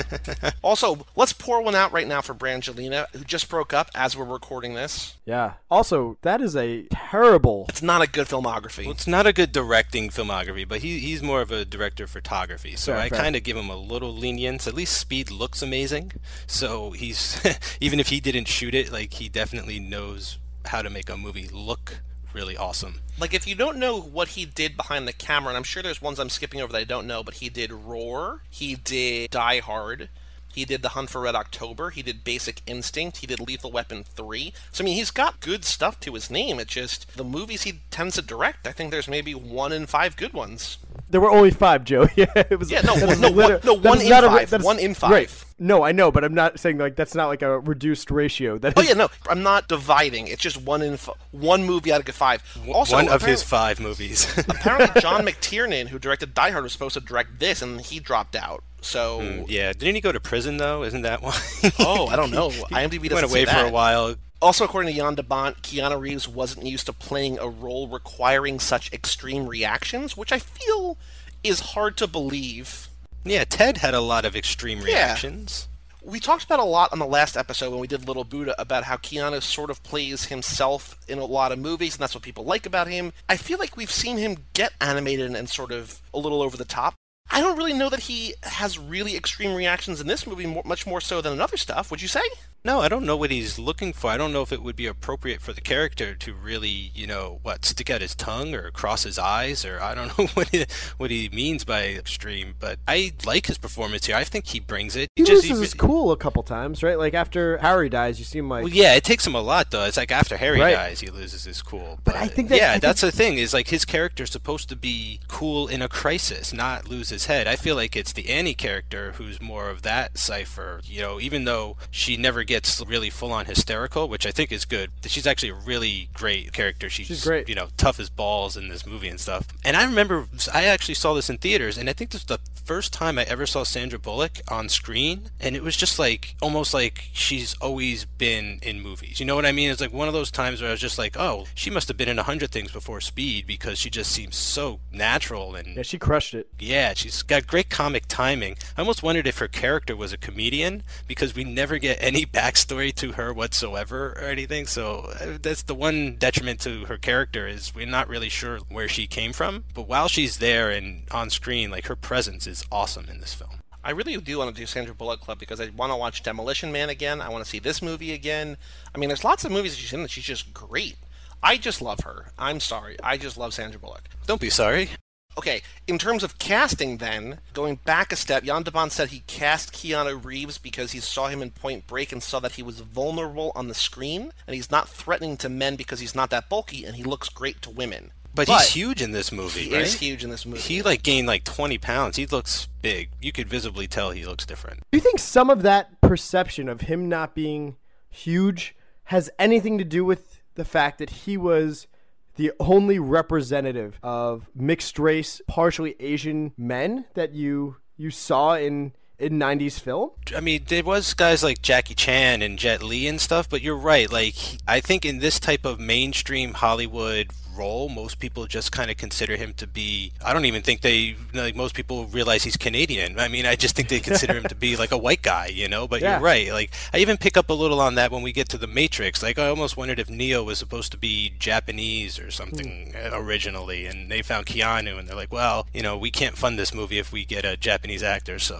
also, let's pour one out right now for Brangelina, who just broke up as we're recording this. Yeah. Also, that is a terrible. It's not a good filmography. Well, it's not a good directing filmography, but he, he's more of a director of photography. So Fair, I kind of give him a little lenience. At least Speed looks amazing. So he's even if he didn't shoot it, like he definitely knows how to make a movie look really awesome. Like, if you don't know what he did behind the camera, and I'm sure there's ones I'm skipping over that I don't know, but he did Roar, he did Die Hard, he did The Hunt for Red October, he did Basic Instinct, he did Lethal Weapon 3. So, I mean, he's got good stuff to his name. It's just the movies he tends to direct, I think there's maybe one in five good ones. There were only five, Joe. yeah, it was. Yeah, no, that is no, one- no, one in not a- five, one in five. Right. No, I know, but I'm not saying like that's not like a reduced ratio. That Oh, is- yeah, no, I'm not dividing. It's just one in f- one movie out of five. Also, One of his five movies. apparently John McTiernan, who directed Die Hard, was supposed to direct this, and he dropped out. So, hmm, yeah, didn't he go to prison though? Isn't that why? oh, I don't know. IMDb He doesn't went away say for a while. Also, according to Jan de Bont, Keanu Reeves wasn't used to playing a role requiring such extreme reactions, which I feel is hard to believe. Yeah, Ted had a lot of extreme Yeah. reactions. We talked about a lot on the last episode when we did Little Buddha about how Keanu sort of plays himself in a lot of movies, and that's what people like about him. I feel like we've seen him get animated and sort of a little over the top. I don't really know that he has really extreme reactions in this movie, much more so than in other stuff. Would you say? No, I don't know what he's looking for. I don't know if it would be appropriate for the character to really, you know, what stick out his tongue or cross his eyes, or I don't know what he, what he means by extreme. But I like his performance here. I think he brings it. He just loses his cool a couple times, right? Like after Harry dies, you seem like Well, yeah, it takes him a lot though. It's like after Harry Right. dies, he loses his cool. But I think that- yeah, I think- that's the thing. Is like his character's supposed to be cool in a crisis, not lose his head. I feel like it's the Annie character who's more of that cipher. You know, even though she never gets really full on hysterical, which I think is good. She's actually a really great character. She's, She's great. You know, tough as balls in this movie and stuff. And I remember I actually saw this in theaters, and I think this was the first time I ever saw Sandra Bullock on screen, and it was just like almost like she's always been in movies. You know what I mean? It's like one of those times where I was just like, oh, she must have been in a hundred things before Speed because she just seems so natural and yeah, she crushed it. yeah, she's got great comic timing. I almost wondered if her character was a comedian because we never get any backstory to her whatsoever or anything. So uh, that's the one detriment to her character is we're not really sure where she came from. But while she's there and on screen, like her presence is awesome in this film. I really do want to do Sandra Bullock Club because I want to watch Demolition Man again. I want to see this movie again. I mean, there's lots of movies that she's in that she's just great. I just love her. I'm sorry. I just love Sandra Bullock. Don't be sorry. Okay, in terms of casting, then, going back a step, Jan de Bont said he cast Keanu Reeves because he saw him in Point Break and saw that he was vulnerable on the screen, and he's not threatening to men because he's not that bulky, and he looks great to women. But, he's huge in this movie, He right? is huge in this movie. He like gained like 20 pounds. He looks big. You could visibly tell he looks different. Do you think some of that perception of him not being huge has anything to do with the fact that he was the only representative of mixed race, partially Asian men that you you saw in in 90s film? I mean, there was guys like Jackie Chan and Jet Li and stuff, but you're right. Like, I think in this type of mainstream Hollywood role, most people just kind of consider him to be. I don't even think they like most people realize he's Canadian. I mean, I just think they consider him to be like a white guy, you know. But Yeah. you're right. Like, I even pick up a little on that when we get to the Matrix. Like, I almost wondered if Neo was supposed to be Japanese or something uh, originally, and they found Keanu, and they're like, well, you know, we can't fund this movie if we get a Japanese actor, so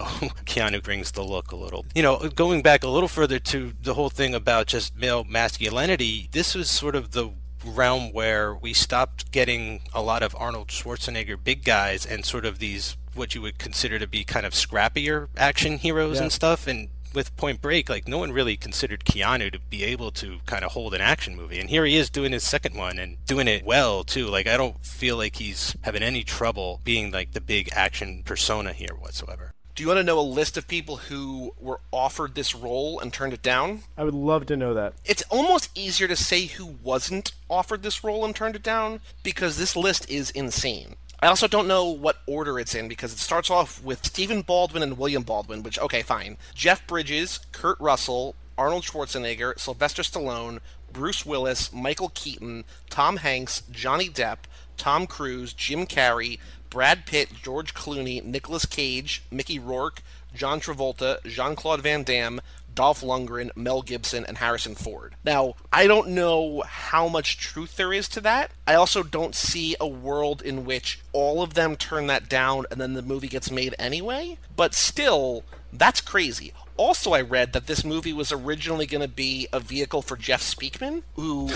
Keanu brings the look a little. You know, going back a little further to the whole thing about just male masculinity, this was sort of the realm where we stopped getting a lot of Arnold Schwarzenegger big guys and sort of these what you would consider to be kind of scrappier action heroes Yeah. and stuff and with Point Break, like no one really considered Keanu to be able to kind of hold an action movie, and here he is doing his second one and doing it well too. Like I don't feel like he's having any trouble being like the big action persona here whatsoever. Do you want to know a list of people who were offered this role and turned it down? I would love to know that. It's almost easier to say who wasn't offered this role and turned it down because this list is insane. I also don't know what order it's in because it starts off with Stephen Baldwin and William Baldwin, which, okay, fine. Jeff Bridges, Kurt Russell, Arnold Schwarzenegger, Sylvester Stallone, Bruce Willis, Michael Keaton, Tom Hanks, Johnny Depp, Tom Cruise, Jim Carrey, Brad Pitt, George Clooney, Nicolas Cage, Mickey Rourke, John Travolta, Jean Claude Van Damme, Dolph Lundgren, Mel Gibson, and Harrison Ford. Now, I don't know how much truth there is to that. I also don't see a world in which all of them turn that down and then the movie gets made anyway. But still, that's crazy. Also, I read that this movie was originally going to be a vehicle for Jeff Speakman, who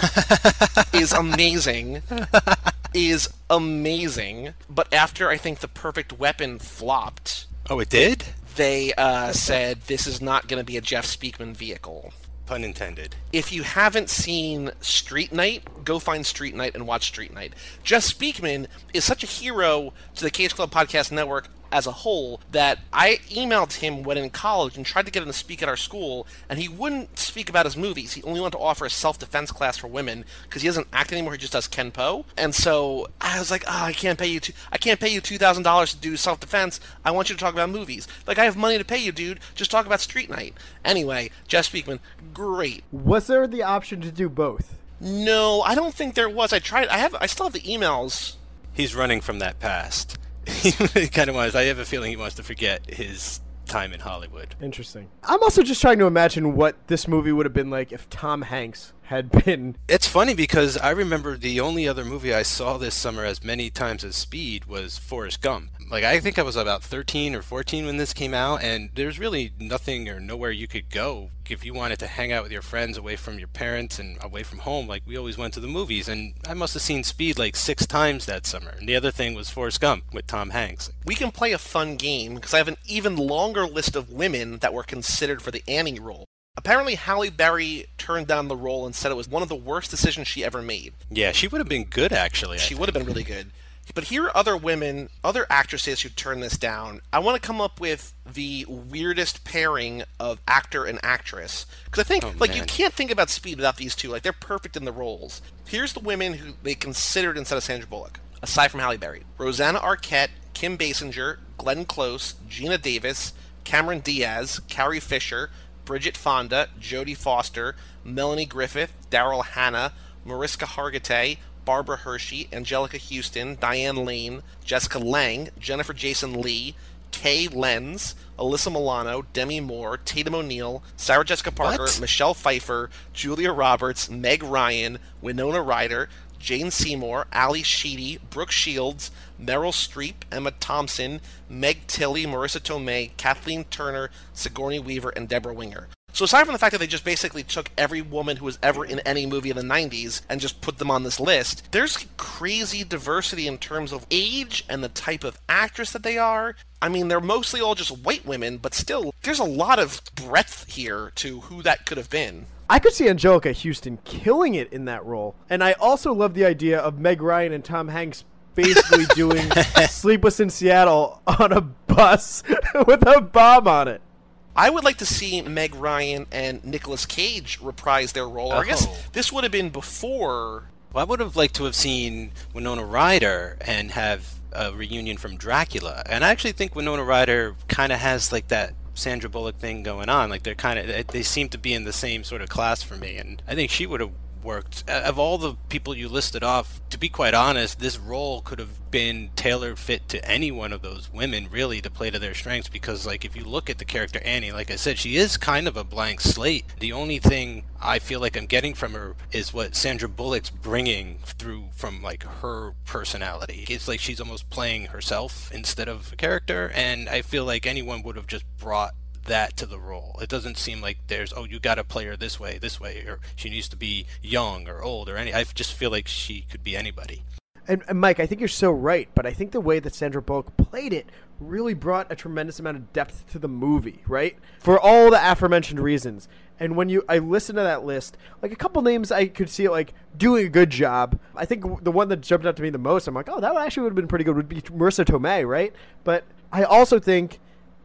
is amazing. Is amazing. But after I think The Perfect Weapon flopped, Oh, it did? they uh, said this is not going to be a Jeff Speakman vehicle. Pun intended. If you haven't seen Street Knight, go find Street Knight and watch Street Knight. Jeff Speakman is such a hero to the Cage Club Podcast Network as a whole that I emailed him when in college and tried to get him to speak at our school, and he wouldn't speak about his movies. He only wanted to offer a self-defense class for women because he doesn't act anymore. He just does Kenpo. And so I was like, oh, I can't pay you. Two, I can't pay you two thousand dollars to do self-defense. I want you to talk about movies. Like I have money to pay you, dude. Just talk about Street Knight. Anyway, Jeff Speakman, great. Was there the option to do both? No, I don't think there was. I tried. I have. I still have the emails. He's running from that past. He kind of wants. I have a feeling he wants to forget his time in Hollywood. Interesting. I'm also just trying to imagine what this movie would have been like if Tom Hanks had been. It's funny because I remember the only other movie I saw this summer as many times as Speed was Forrest Gump. Like I think I was about 13 or 14 when this came out and there's really nothing or nowhere you could go if you wanted to hang out with your friends away from your parents and away from home. Like we always went to the movies and I must have seen Speed like 6 times that summer. And the other thing was Forrest Gump with Tom Hanks. We can play a fun game because I have an even longer list of women that were considered for the Annie role. Apparently, Halle Berry turned down the role and said it was one of the worst decisions she ever made. Yeah, she would have been good actually. I She think. would have been really good. But here are other women, other actresses who turned this down. I want to come up with the weirdest pairing of actor and actress because I think Oh, like you can't think about Speed without these two. Like they're perfect in the roles. Here's the women who they considered instead of Sandra Bullock, aside from Halle Berry: Rosanna Arquette, Kim Basinger, Glenn Close, Geena Davis, Cameron Diaz, Carrie Fisher, Bridget Fonda, Jodie Foster, Melanie Griffith, Daryl Hannah, Mariska Hargitay, Barbara Hershey, Anjelica Huston, Diane Lane, Jessica Lange, Jennifer Jason Lee, Kay Lenz, Alyssa Milano, Demi Moore, Tatum O'Neal, Sarah Jessica Parker, What? Michelle Pfeiffer, Julia Roberts, Meg Ryan, Winona Ryder, Jane Seymour, Ally Sheedy, Brooke Shields, Meryl Streep, Emma Thompson, Meg Tilly, Marisa Tomei, Kathleen Turner, Sigourney Weaver, and Deborah Winger. So aside from the fact that they just basically took every woman who was ever in any movie in the 90s and just put them on this list, there's crazy diversity in terms of age and the type of actress that they are. I mean, they're mostly all just white women, but still, there's a lot of breadth here to who that could have been. I could see Anjelica Huston killing it in that role. And I also love the idea of Meg Ryan and Tom Hanks basically doing Sleepless in Seattle on a bus with a bomb on it. I would like to see Meg Ryan and Nicolas Cage reprise their role. Or I guess Oh. this would have been before. Well, I would have liked to have seen Winona Ryder and have a reunion from Dracula. And I actually think Winona Ryder kind of has like that Sandra Bullock thing going on. Like they're kind of they seem to be in the same sort of class for me, and I think she would have worked. Of all the people you listed off, to be quite honest, this role could have been tailor fit to any one of those women really to play to their strengths because like if you look at the character Annie, like I said, she is kind of a blank slate. The only thing I feel like I'm getting from her is what Sandra Bullock's bringing through from like her personality. It's like she's almost playing herself instead of a character and I feel like anyone would have just brought that to the role. It doesn't seem like there's oh you got to play her this way, this way, or she needs to be young or old or any. I just feel like she could be anybody. And, and Mike, I think you're so right, but I think the way that Sandra Bullock played it really brought a tremendous amount of depth to the movie, right? For all the aforementioned reasons. And when you I listened to that list, like a couple names I could see like doing a good job. I think the one that jumped out to me the most, I'm like, oh, that actually would have been pretty good. Would be Marisa Tomei, right? But I also think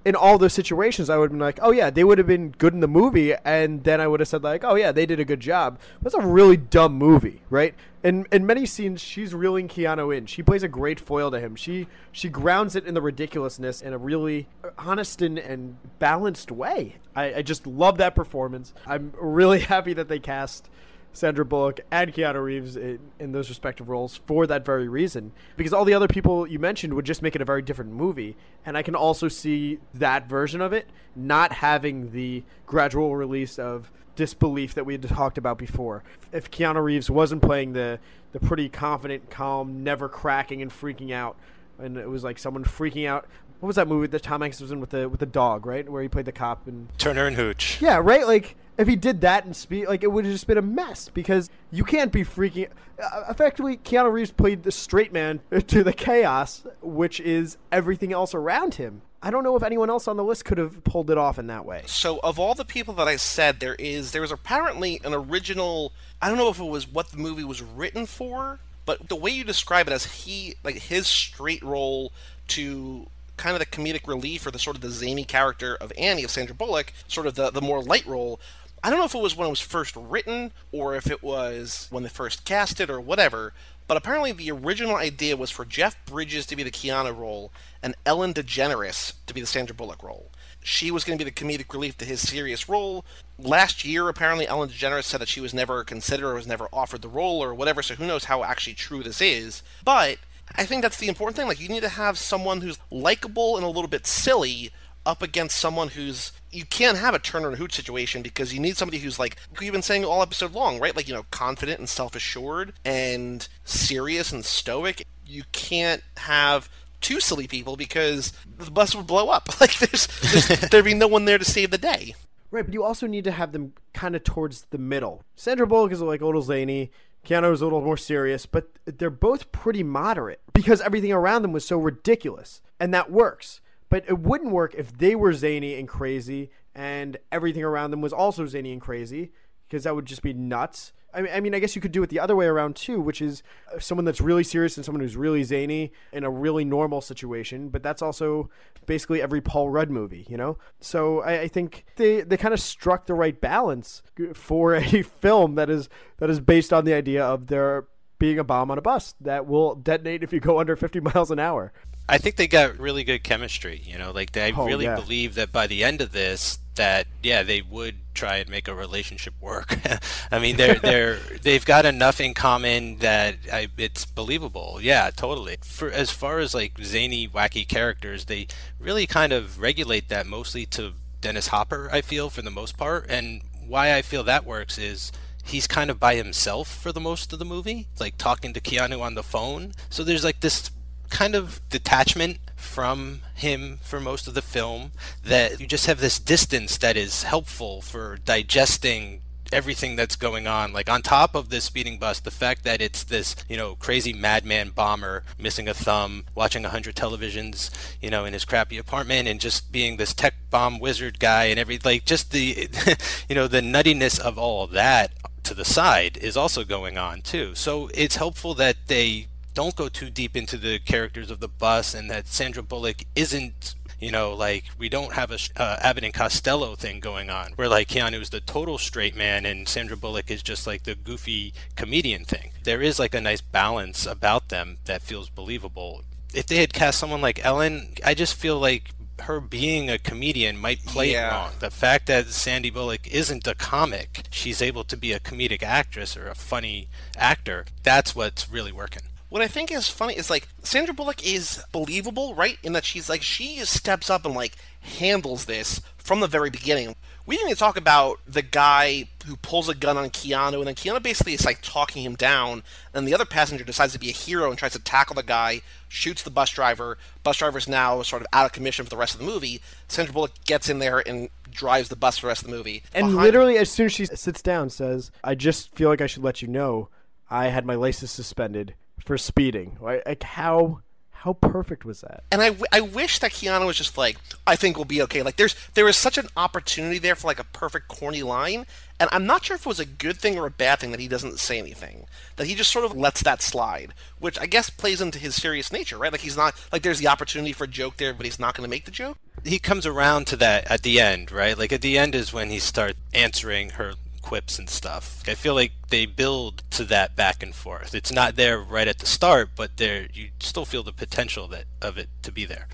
in all those situations, I would have been like, oh yeah, they would have been good in the movie, and then I would have said like, oh yeah, they did a good job. That's a really dumb movie, right? In in many scenes, she's reeling Keanu in. She plays a great foil to him. She she grounds it in the ridiculousness in a really honest and, and balanced way. I, I just love that performance. I'm really happy that they cast Sandra Bullock and Keanu Reeves in, in those respective roles for that very reason. Because all the other people you mentioned would just make it a very different movie. And I can also see that version of it not having the gradual release of disbelief that we had talked about before. If Keanu Reeves wasn't playing the the pretty confident, calm, never cracking and freaking out, and it was like someone freaking out. What was that movie that Tom Hanks was in with the with the dog, right? Where he played the cop and Turner and Hooch. yeah, right. Like if he did that and speed, like it would have just been a mess because you can't be freaking. Uh, effectively, Keanu Reeves played the straight man to the chaos, which is everything else around him. I don't know if anyone else on the list could have pulled it off in that way. So, of all the people that I said, there is there was apparently an original. I don't know if it was what the movie was written for, but the way you describe it as he like his straight role to kind of the comedic relief or the sort of the zany character of Annie of Sandra Bullock, sort of the the more light role. I don't know if it was when it was first written or if it was when they first cast it or whatever, but apparently the original idea was for Jeff Bridges to be the Keanu role and Ellen DeGeneres to be the Sandra Bullock role. She was going to be the comedic relief to his serious role. Last year, apparently, Ellen DeGeneres said that she was never considered or was never offered the role or whatever, so who knows how actually true this is. But I think that's the important thing. Like, you need to have someone who's likable and a little bit silly up against someone who's you can't have a Turner and Hooch situation because you need somebody who's like you've been saying all episode long, right? Like you know, confident and self assured and serious and stoic. You can't have two silly people because the bus would blow up. Like there's, there's there'd be no one there to save the day. Right, but you also need to have them kind of towards the middle. Sandra Bullock is like a little zany. Keanu is a little more serious, but they're both pretty moderate because everything around them was so ridiculous, and that works. But it wouldn't work if they were zany and crazy and everything around them was also zany and crazy because that would just be nuts. I mean, I mean, I guess you could do it the other way around too, which is uh, someone that's really serious and someone who's really zany in a really normal situation. But that's also basically every Paul Rudd movie, you know. So I, I think they they kind of struck the right balance for a film that is that is based on the idea of there being a bomb on a bus that will detonate if you go under 50 miles an hour. I think they got really good chemistry. You know, like they Oh, really yeah. believe that by the end of this, that yeah, they would try and make a relationship work. I mean, they're they're they've got enough in common that I, it's believable. Yeah, totally. For as far as like zany, wacky characters, they really kind of regulate that mostly to Dennis Hopper. I feel for the most part, and why I feel that works is he's kind of by himself for the most of the movie, like talking to Keanu on the phone. So there's like this kind of detachment from him for most of the film that you just have this distance that is helpful for digesting everything that's going on. Like on top of this speeding bus the fact that it's this you know crazy madman bomber missing a thumb watching a hundred televisions you know in his crappy apartment and just being this tech bomb wizard guy and every like just the you know the nuttiness of all of that to the side is also going on too. So it's helpful that they don't go too deep into the characters of the bus and that Sandra Bullock isn't you know like we don't have a uh, Abbott and Costello thing going on where like Keanu's the total straight man and Sandra Bullock is just like the goofy comedian thing there is like a nice balance about them that feels believable if they had cast someone like Ellen I just feel like her being a comedian might play Yeah. it wrong. The fact that Sandy Bullock isn't a comic, she's able to be a comedic actress or a funny actor. That's what's really working. What I think is funny is like Sandra Bullock is believable, right? In that she's like she steps up and like handles this from the very beginning. We didn't even talk about the guy who pulls a gun on Keanu, and then Keanu basically is like talking him down, and the other passenger decides to be a hero and tries to tackle the guy, shoots the bus driver. Bus driver's now sort of out of commission for the rest of the movie. Sandra Bullock gets in there and drives the bus for the rest of the movie. And Behind- literally, as soon as she sits down, says, "I just feel like I should let you know, I had my license suspended for speeding." Like, like how how perfect was that? and I, w- I wish that Keanu was just like, I think we'll be okay. Like, there's there is such an opportunity there for like a perfect corny line, and I'm not sure if it was a good thing or a bad thing that he doesn't say anything. That he just sort of lets that slide, which I guess plays into his serious nature, right? Like he's not like there's the opportunity for a joke there, but he's not going to make the joke. He comes around to that at the end, right? Like at the end is when he starts answering her quips and stuff. I feel like they build to that back and forth. It's not there right at the start, but there you still feel the potential that of it to be there.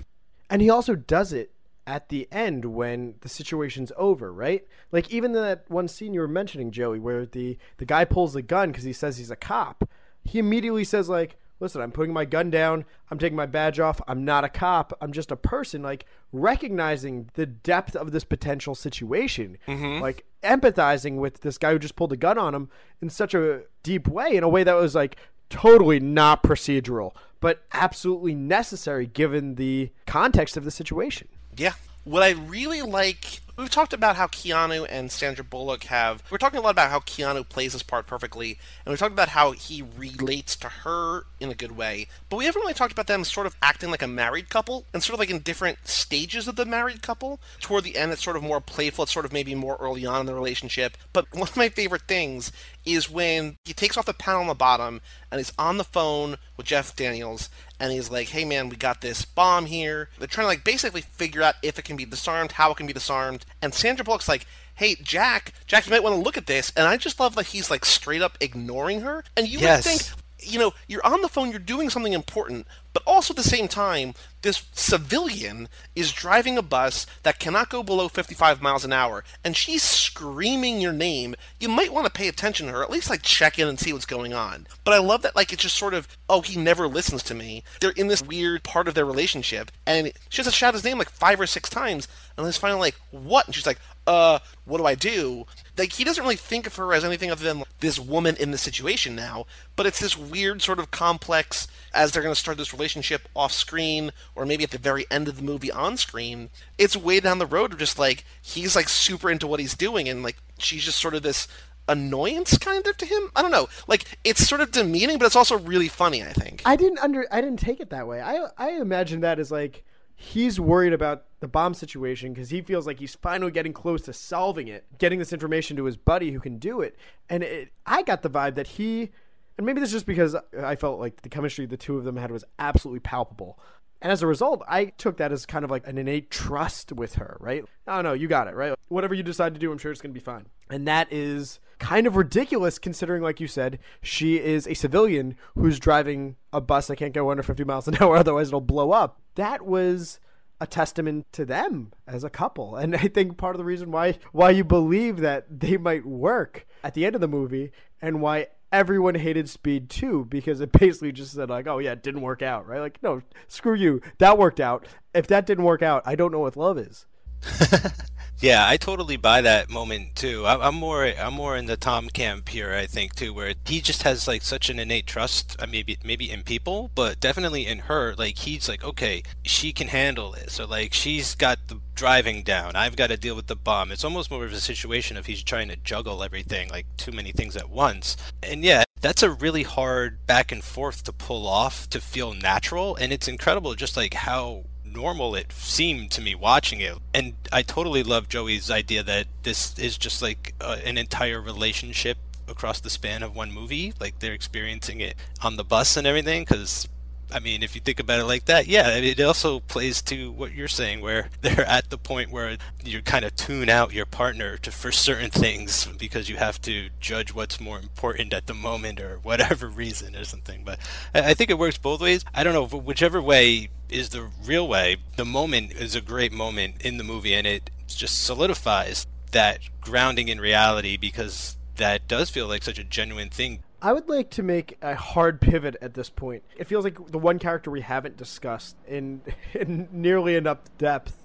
And he also does it at the end when the situation's over, right? Like even that one scene you were mentioning, Joey, where the the guy pulls the gun because he says he's a cop. He immediately says like, "Listen, I'm putting my gun down. I'm taking my badge off. I'm not a cop. I'm just a person." Like recognizing the depth of this potential situation, mm-hmm. like empathizing with this guy who just pulled a gun on him in such a deep way, in a way that was like totally not procedural, but absolutely necessary given the context of the situation. Yeah. What I really like, we've talked about how Keanu and Sandra Bullock have. We're talking a lot about how Keanu plays his part perfectly, and we've talked about how he relates to her in a good way. But we haven't really talked about them sort of acting like a married couple, and sort of like in different stages of the married couple. Toward the end, it's sort of more playful. It's sort of maybe more early on in the relationship. But one of my favorite things is when he takes off the panel on the bottom and he's on the phone with Jeff Daniels and he's like, "Hey man, we got this bomb here." They're trying to like basically figure out if it can be disarmed, how it can be disarmed. And Sandra Bullock's like, "Hey Jack, Jack, you might want to look at this." And I just love that he's like straight up ignoring her. And you Yes. would think you know, you're on the phone, you're doing something important, but also at the same time, this civilian is driving a bus that cannot go below 55 miles an hour, and she's screaming your name. You might want to pay attention to her, at least like check in and see what's going on. But I love that, like, it's just sort of, oh, he never listens to me. They're in this weird part of their relationship, and she has to shout his name like five or six times, and then it's finally like, what? And she's like, uh, what do I do? Like, he doesn't really think of her as anything other than this woman in the situation now, but it's this weird sort of complex as they're going to start this relationship off screen, or maybe at the very end of the movie on screen. It's way down the road of just like, he's like super into what he's doing, and like, she's just sort of this annoyance kind of to him. I don't know. Like, it's sort of demeaning, but it's also really funny, I think. I didn't under I didn't take it that way. I I imagine that as like he's worried about the bomb situation because he feels like he's finally getting close to solving it, getting this information to his buddy who can do it. And it, I got the vibe that he, and maybe this is just because I felt like the chemistry the two of them had was absolutely palpable. And as a result, I took that as kind of like an innate trust with her, right? Oh no, you got it, right? Whatever you decide to do, I'm sure it's going to be fine. And that is kind of ridiculous considering, like you said, she is a civilian who's driving a bus that can't go under 50 miles an hour, otherwise it'll blow up. That was a testament to them as a couple and i think part of the reason why why you believe that they might work at the end of the movie and why everyone hated speed 2 because it basically just said like oh yeah it didn't work out right? Like no screw you. That worked out. If that didn't work out i don't know what love is Yeah, I totally buy that moment too. I- I'm more I'm more in the Tom camp here, I think too, where he just has like such an innate trust, uh, maybe maybe in people, but definitely in her. Like he's like, okay, she can handle this, or like she's got the driving down. I've got to deal with the bomb. It's almost more of a situation of he's trying to juggle everything, like too many things at once. And yeah, that's a really hard back and forth to pull off to feel natural, and it's incredible just like how normal it seemed to me watching it. And I totally love Joey's idea that this is just like uh, an entire relationship across the span of one movie. Like they're experiencing it on the bus and everything. Because, I mean, if you think about it like that, yeah, it also plays to what you're saying, where they're at the point where you kind of tune out your partner to for certain things because you have to judge what's more important at the moment or whatever reason or something. But I I think it works both ways. I don't know, whichever way is the real way. The moment is a great moment in the movie, and it just solidifies that grounding in reality because that does feel like such a genuine thing. I would like to make a hard pivot at this point. It feels like the one character we haven't discussed in, in nearly enough depth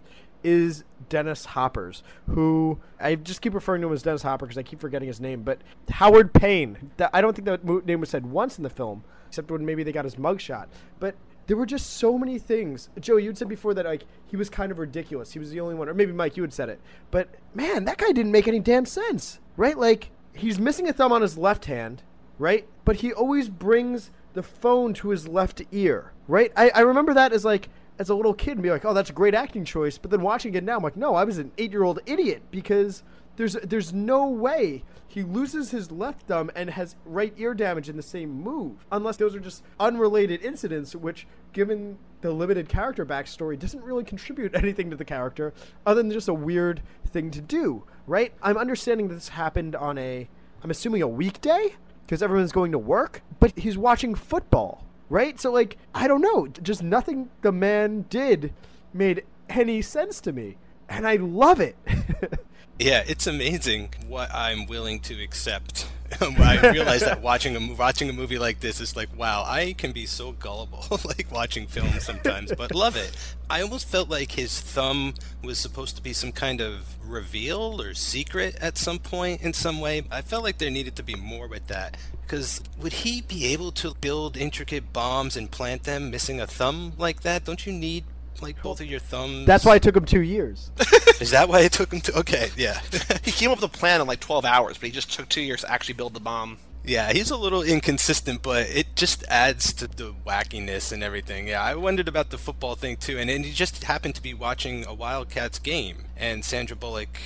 is Dennis Hoppers, who I just keep referring to him as Dennis Hopper because I keep forgetting his name. But Howard Payne, that I don't think that name was said once in the film, except when maybe they got his mugshot. But there were just so many things. Joe, you'd said before that like he was kind of ridiculous. He was the only one, or maybe Mike, you had said it. But man, that guy didn't make any damn sense, right? Like he's missing a thumb on his left hand, right? But he always brings the phone to his left ear, right? I, I remember that as like as a little kid and be like, oh, that's a great acting choice. But then watching it now, I'm like, no, I was an eight year old idiot because there's there's no way he loses his left thumb and has right ear damage in the same move, unless those are just unrelated incidents, which, given the limited character backstory, doesn't really contribute anything to the character other than just a weird thing to do, right? I'm understanding that this happened on a, I'm assuming a weekday because everyone's going to work, but he's watching football, right? So like, I don't know, just nothing the man did made any sense to me, and I love it. Yeah, it's amazing what I'm willing to accept. I realize that watching a watching a movie like this is like, wow, I can be so gullible, like watching films sometimes, but love it. I almost felt like his thumb was supposed to be some kind of reveal or secret at some point in some way. I felt like there needed to be more with that. Because would he be able to build intricate bombs and plant them missing a thumb like that? Don't you need like both of your thumbs? That's why it took him two years. Is that why it took him to? Okay, yeah. He came up with a plan in like 12 hours, but he just took two years to actually build the bomb. Yeah, he's a little inconsistent, but it just adds to the wackiness and everything. Yeah, I wondered about the football thing too, and then he just happened to be watching a Wildcats game, and Sandra Bullock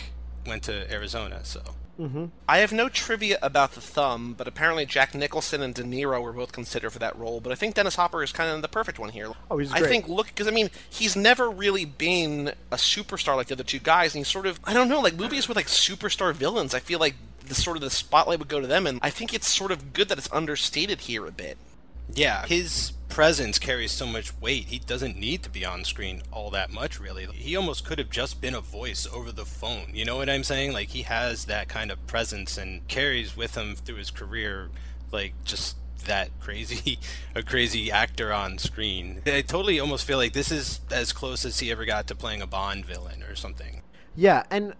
went to Arizona, so. Mm-hmm. I have no trivia about the thumb, but apparently Jack Nicholson and De Niro were both considered for that role. But I think Dennis Hopper is kind of the perfect one here. Oh, he's great. I think look because I mean he's never really been a superstar like the other two guys, and he's sort of I don't know like movies with like superstar villains. I feel like the sort of the spotlight would go to them, and I think it's sort of good that it's understated here a bit. Yeah, his presence carries so much weight. He doesn't need to be on screen all that much, really. He almost could have just been a voice over the phone. You know what I'm saying? Like, he has that kind of presence and carries with him through his career, like, just that crazy, a crazy actor on screen. I totally almost feel like this is as close as he ever got to playing a Bond villain or something. Yeah, and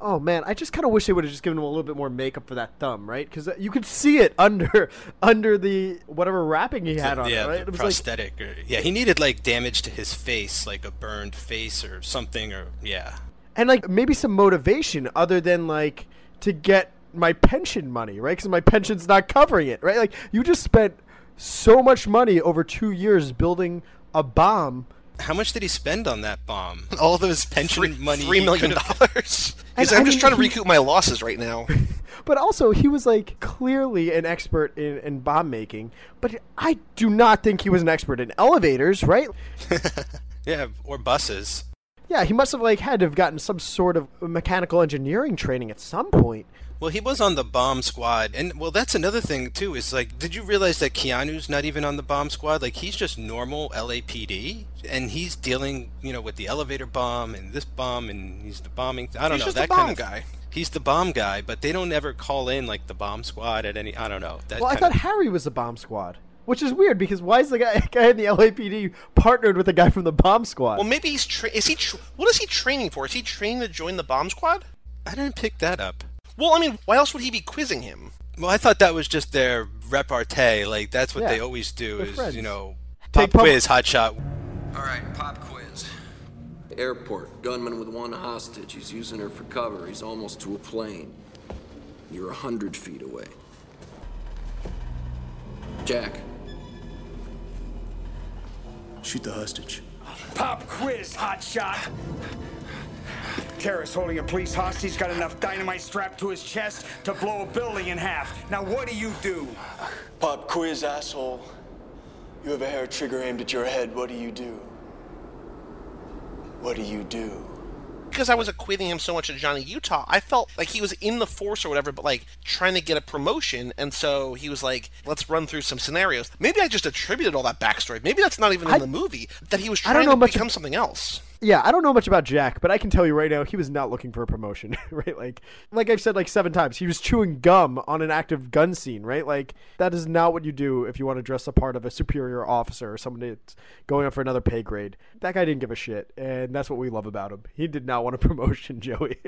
oh man, I just kind of wish they would have just given him a little bit more makeup for that thumb, right? Because uh, you could see it under under the whatever wrapping he had on yeah, it, right? It was like, prosthetic. or, yeah, he needed like damage to his face, like a burned face or something, or yeah. and like maybe some motivation other than like to get my pension money, right? Because my pension's not covering it, right? Like you just spent so much money over two years building a bomb. How much did he spend on that bomb? All of his pension Three, money. three he million could've- dollars. He's And, I'm I just trying to recoup my losses right now. But also, he was like clearly an expert in, in bomb making. But I do not think he was an expert in elevators, right? Yeah, or buses. Yeah, he must have like had to have gotten some sort of mechanical engineering training at some point. Well, he was on the bomb squad, and well, that's another thing too. Is like, did you realize that Keanu's not even on the bomb squad? Like, he's just normal LAPD, and he's dealing, you know, with the elevator bomb and this bomb, and he's the bombing. I don't He's know that bomb kind of guy. He's the bomb guy, but they don't ever call in like the bomb squad at any. I don't know. That Well, I thought Harry was the bomb squad, which is weird because why is the guy, guy in the LAPD partnered with the guy from the bomb squad? Well, maybe he's tra- is he tra- what is he training for? Is he training to join the bomb squad? I didn't pick that up. Well, I mean, why else would he be quizzing him? Well, I thought that was just their repartee. Like that's what Yeah, they always do is friends. you know, Take pop pub- quiz, hot shot. All right, pop quiz. Airport. Gunman with one hostage. He's using her for cover. He's almost to a plane. You're a hundred feet away. Jack. Shoot the hostage. Pop quiz, hotshot. Terrorist holding a police hostage got enough dynamite strapped to his chest to blow a building in half. Now what do you do? Pop quiz, asshole. You have a hair trigger aimed at your head. What do you do? What do you do? Because I was equating him so much to Johnny Utah, I felt like he was in the force or whatever, but like trying to get a promotion, and so he was like, "Let's run through some scenarios." Maybe I just attributed all that backstory. Maybe that's not even in I- the movie. That he was I don't trying know to much become ab- something else. Yeah, I don't know much about Jack, but I can tell you right now he was not looking for a promotion, right? Like, like I've said like seven times, he was chewing gum on an active gun scene, right? Like that is not what you do if you want to dress the part of a superior officer or somebody that's going up for another pay grade. That guy didn't give a shit, and that's what we love about him. He did not want a promotion, Joey.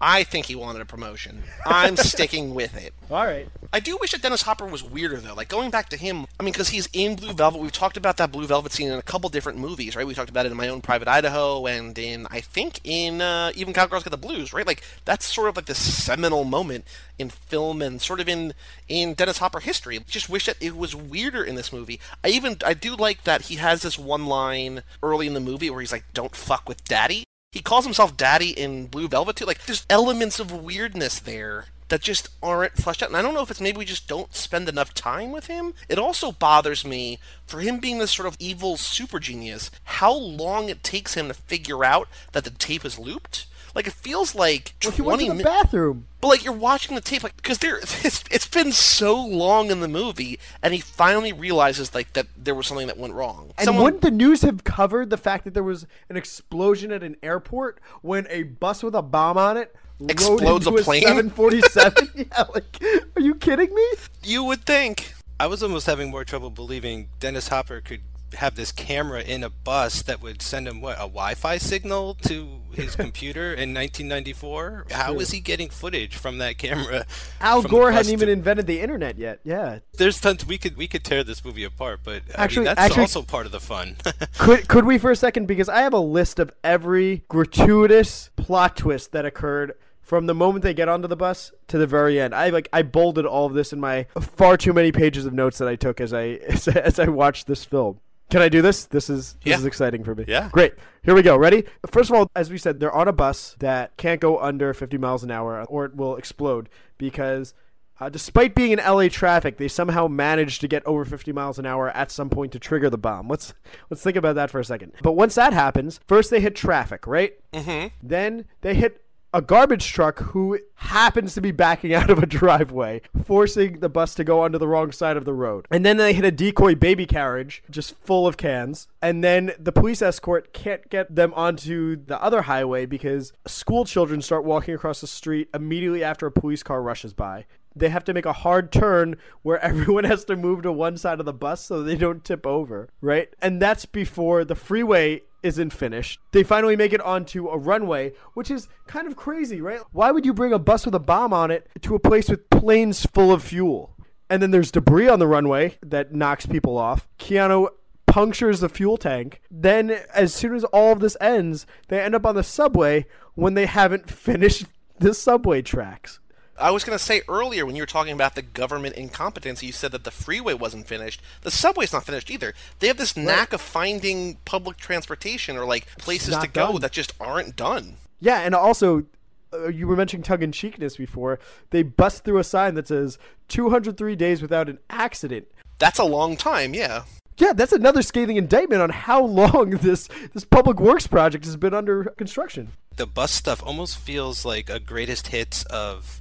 I think he wanted a promotion. I'm sticking with it. All right. I do wish that Dennis Hopper was weirder though. Like going back to him, I mean, because he's in Blue Velvet. We've talked about that Blue Velvet scene in a couple different movies, right? We talked about it in My Own Private Idaho, and in I think in uh, even Cowgirls Get the Blues, right? Like that's sort of like the seminal moment in film and sort of in in Dennis Hopper history. Just wish that it was weirder in this movie. I even I do like that he has this one line early in the movie where he's like, "Don't fuck with Daddy." He calls himself Daddy in Blue Velvet too. Like there's elements of weirdness there that just aren't fleshed out. And I don't know if it's maybe we just don't spend enough time with him. It also bothers me for him being this sort of evil super genius, how long it takes him to figure out that the tape is looped. Like it feels like Well, twenty the bathroom. But like you're watching the tape, like because there, it's, it's been so long in the movie, and he finally realizes like that there was something that went wrong. And Someone- wouldn't the news have covered the fact that there was an explosion at an airport when a bus with a bomb on it Explodes a plane? 747? yeah, like, are you kidding me? you would think. I was almost having more trouble believing Dennis Hopper could have this camera in a bus that would send him what a Wi-Fi signal to his computer in 1994. How is he getting footage from that camera? Al Gore hadn't even invented the internet yet. Yeah. There's tons we could we could tear this movie apart, but I Actually- mean, that's actually- also part of the fun. Could could we for a second because I have a list of every gratuitous plot twist that occurred from the moment they get onto the bus to the very end. I like I bolded all of this in my far too many pages of notes that I took as I as, I- as I watched this film. Can I do this? This is this Yeah. is exciting for me. Yeah. Great. Here we go. Ready? First of all, as we said, they're on a bus that can't go under 50 miles an hour or it will explode because uh, despite being in LA traffic, they somehow managed to get over 50 miles an hour at some point to trigger the bomb. Let's let's think about that for a second. But once that happens, first they hit traffic, right? Mm-hmm. Then they hit a garbage truck who happens to be backing out of a driveway, forcing the bus to go onto the wrong side of the road. And then they hit a decoy baby carriage just full of cans. And then the police escort can't get them onto the other highway because school children start walking across the street immediately after a police car rushes by. They have to make a hard turn where everyone has to move to one side of the bus so they don't tip over, right? And that's before the freeway isn't finished. They finally make it onto a runway, which is kind of crazy, right? Why would you bring a bus with a bomb on it to a place with planes full of fuel? And then there's debris on the runway that knocks people off. Keanu punctures the fuel tank. Then, as soon as all of this ends, they end up on the subway when they haven't finished the subway tracks. I was going to say earlier when you were talking about the government incompetence, you said that the freeway wasn't finished. The subway's not finished either. They have this knack of finding public transportation or like places to go done. that just aren't done. Yeah, and also, uh, you were mentioning tongue in cheekness before. They bust through a sign that says 203 days without an accident. That's a long time, yeah. Yeah, that's another scathing indictment on how long this this public works project has been under construction. the bus stuff almost feels like a greatest hits of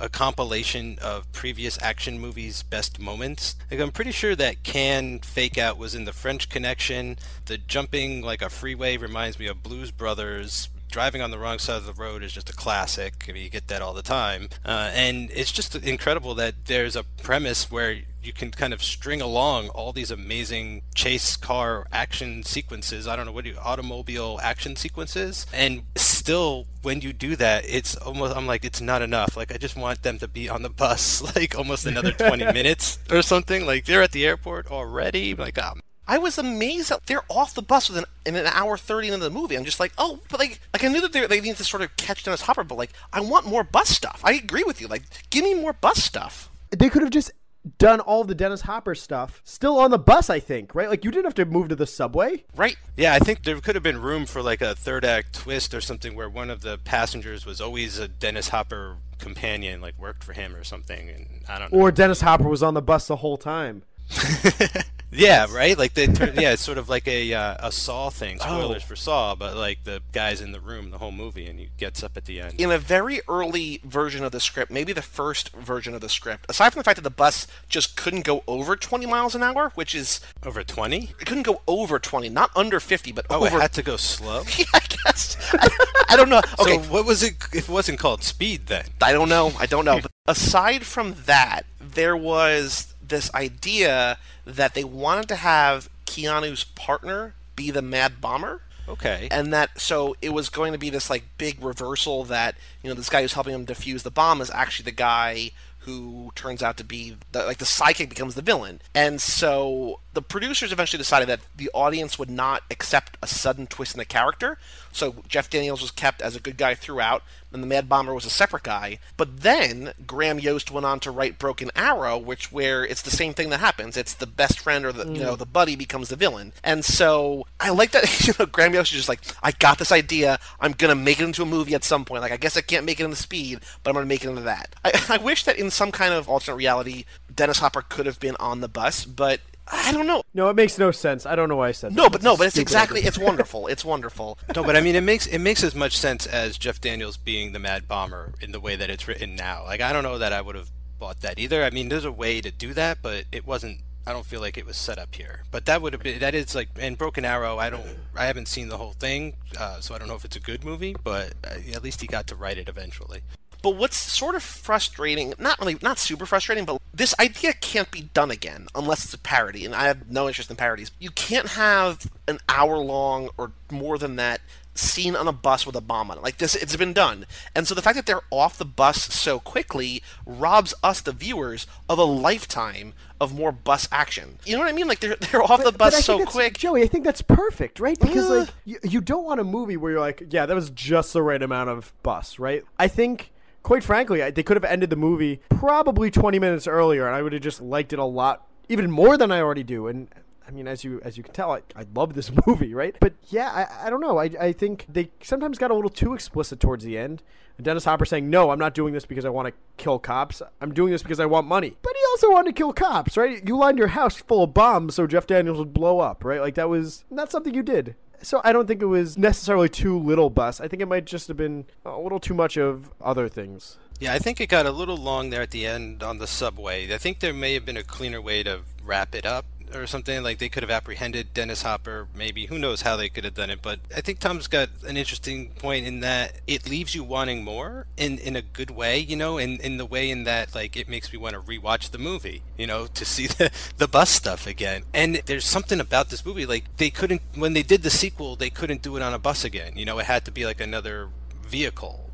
a compilation of previous action movies' best moments. Like I'm pretty sure that can fake out was in the French Connection. The jumping like a freeway reminds me of Blues Brothers. Driving on the wrong side of the road is just a classic. I mean, you get that all the time, uh, and it's just incredible that there's a premise where you can kind of string along all these amazing chase car action sequences. I don't know what do you automobile action sequences, and still when you do that, it's almost I'm like it's not enough. Like I just want them to be on the bus like almost another 20 minutes or something. Like they're at the airport already. Like ah, I was amazed that they're off the bus within in an hour thirty into the movie. I'm just like, oh, but like, like I knew that they, they need to sort of catch Dennis Hopper, but like, I want more bus stuff. I agree with you. Like, give me more bus stuff. They could have just done all the Dennis Hopper stuff still on the bus, I think, right? Like you didn't have to move to the subway. Right. Yeah, I think there could have been room for like a third act twist or something where one of the passengers was always a Dennis Hopper companion, like worked for him or something. And I don't know. Or Dennis Hopper was on the bus the whole time. yeah, right. Like they, turn, yeah, it's sort of like a uh, a Saw thing. Oh. Spoilers for Saw, but like the guy's in the room the whole movie, and he gets up at the end. In a very early version of the script, maybe the first version of the script, aside from the fact that the bus just couldn't go over 20 miles an hour, which is Over twenty? it couldn't go over 20, not under 50, but Oh, over. it had to go slow. yeah, I guess. I, I don't know. Okay, So what was it? If it wasn't called Speed, then I don't know. I don't know. But aside from that, there was this idea that they wanted to have Keanu's partner be the Mad Bomber. okay. And that so it was going to be this like big reversal that you know this guy who's helping him defuse the bomb is actually the guy who turns out to be the, like the psychic becomes the villain. And so the producers eventually decided that the audience would not accept a sudden twist in the character. So Jeff Daniels was kept as a good guy throughout, and the Mad Bomber was a separate guy. But then Graham Yost went on to write Broken Arrow, which where it's the same thing that happens. It's the best friend or the you know mm. the buddy becomes the villain. And so I like that you know Graham Yost is just like I got this idea. I'm gonna make it into a movie at some point. Like I guess I can't make it into Speed, but I'm gonna make it into that. I, I wish that in some kind of alternate reality, Dennis Hopper could have been on the bus, but I don't know. No, it makes no sense. I don't know why I said that. No, but no, but it's exactly. idea. It's wonderful. It's wonderful. No, but I mean, it makes it makes as much sense as Jeff Daniels being the Mad Bomber in the way that it's written now. Like, I don't know that I would have bought that either. I mean, there's a way to do that, but it wasn't. I don't feel like it was set up here. But that would have been. That is like, and Broken Arrow. I don't. I haven't seen the whole thing, uh, so I don't know if it's a good movie. But uh, at least he got to write it eventually. But what's sort of frustrating, not really, not super frustrating, but this idea can't be done again unless it's a parody, and I have no interest in parodies. You can't have an hour long or more than that scene on a bus with a bomb on it. Like this, it's been done. And so the fact that they're off the bus so quickly robs us, the viewers, of a lifetime of more bus action. You know what I mean? Like they're, they're off the But- but bus so quick. Joey, I think that's perfect, right? Because Uh. like you, you don't want a movie where you're like, yeah, that was just the right amount of bus, right? I think, quite frankly, I, they could have ended the movie probably 20 minutes earlier, and I would have just liked it a lot, even more than I already do. And I mean, as you as you can tell, I, I love this movie, right? But yeah, I, I don't know. I, I think they sometimes got a little too explicit towards the end. Dennis Hopper saying, "No, I'm not doing this because I want to kill cops. I'm doing this because I want money." But he also wanted to kill cops, right? You lined your house full of bombs so Jeff Daniels would blow up, right? Like that was not something you did. So I don't think it was necessarily too little bus. I think it might just have been a little too much of other things. Yeah, I think it got a little long there at the end on the subway. I think there may have been a cleaner way to wrap it up or something. Like they could have apprehended Dennis Hopper, maybe. Who knows how they could have done it. But I think Tom's got an interesting point in that it leaves you wanting more in, in a good way, you know, in, in the way in that, like, it makes me want to rewatch the movie, you know, to see the, the bus stuff again. And there's something about this movie, like, they couldn't, when they did the sequel, they couldn't do it on a bus again. You know, it had to be like another vehicle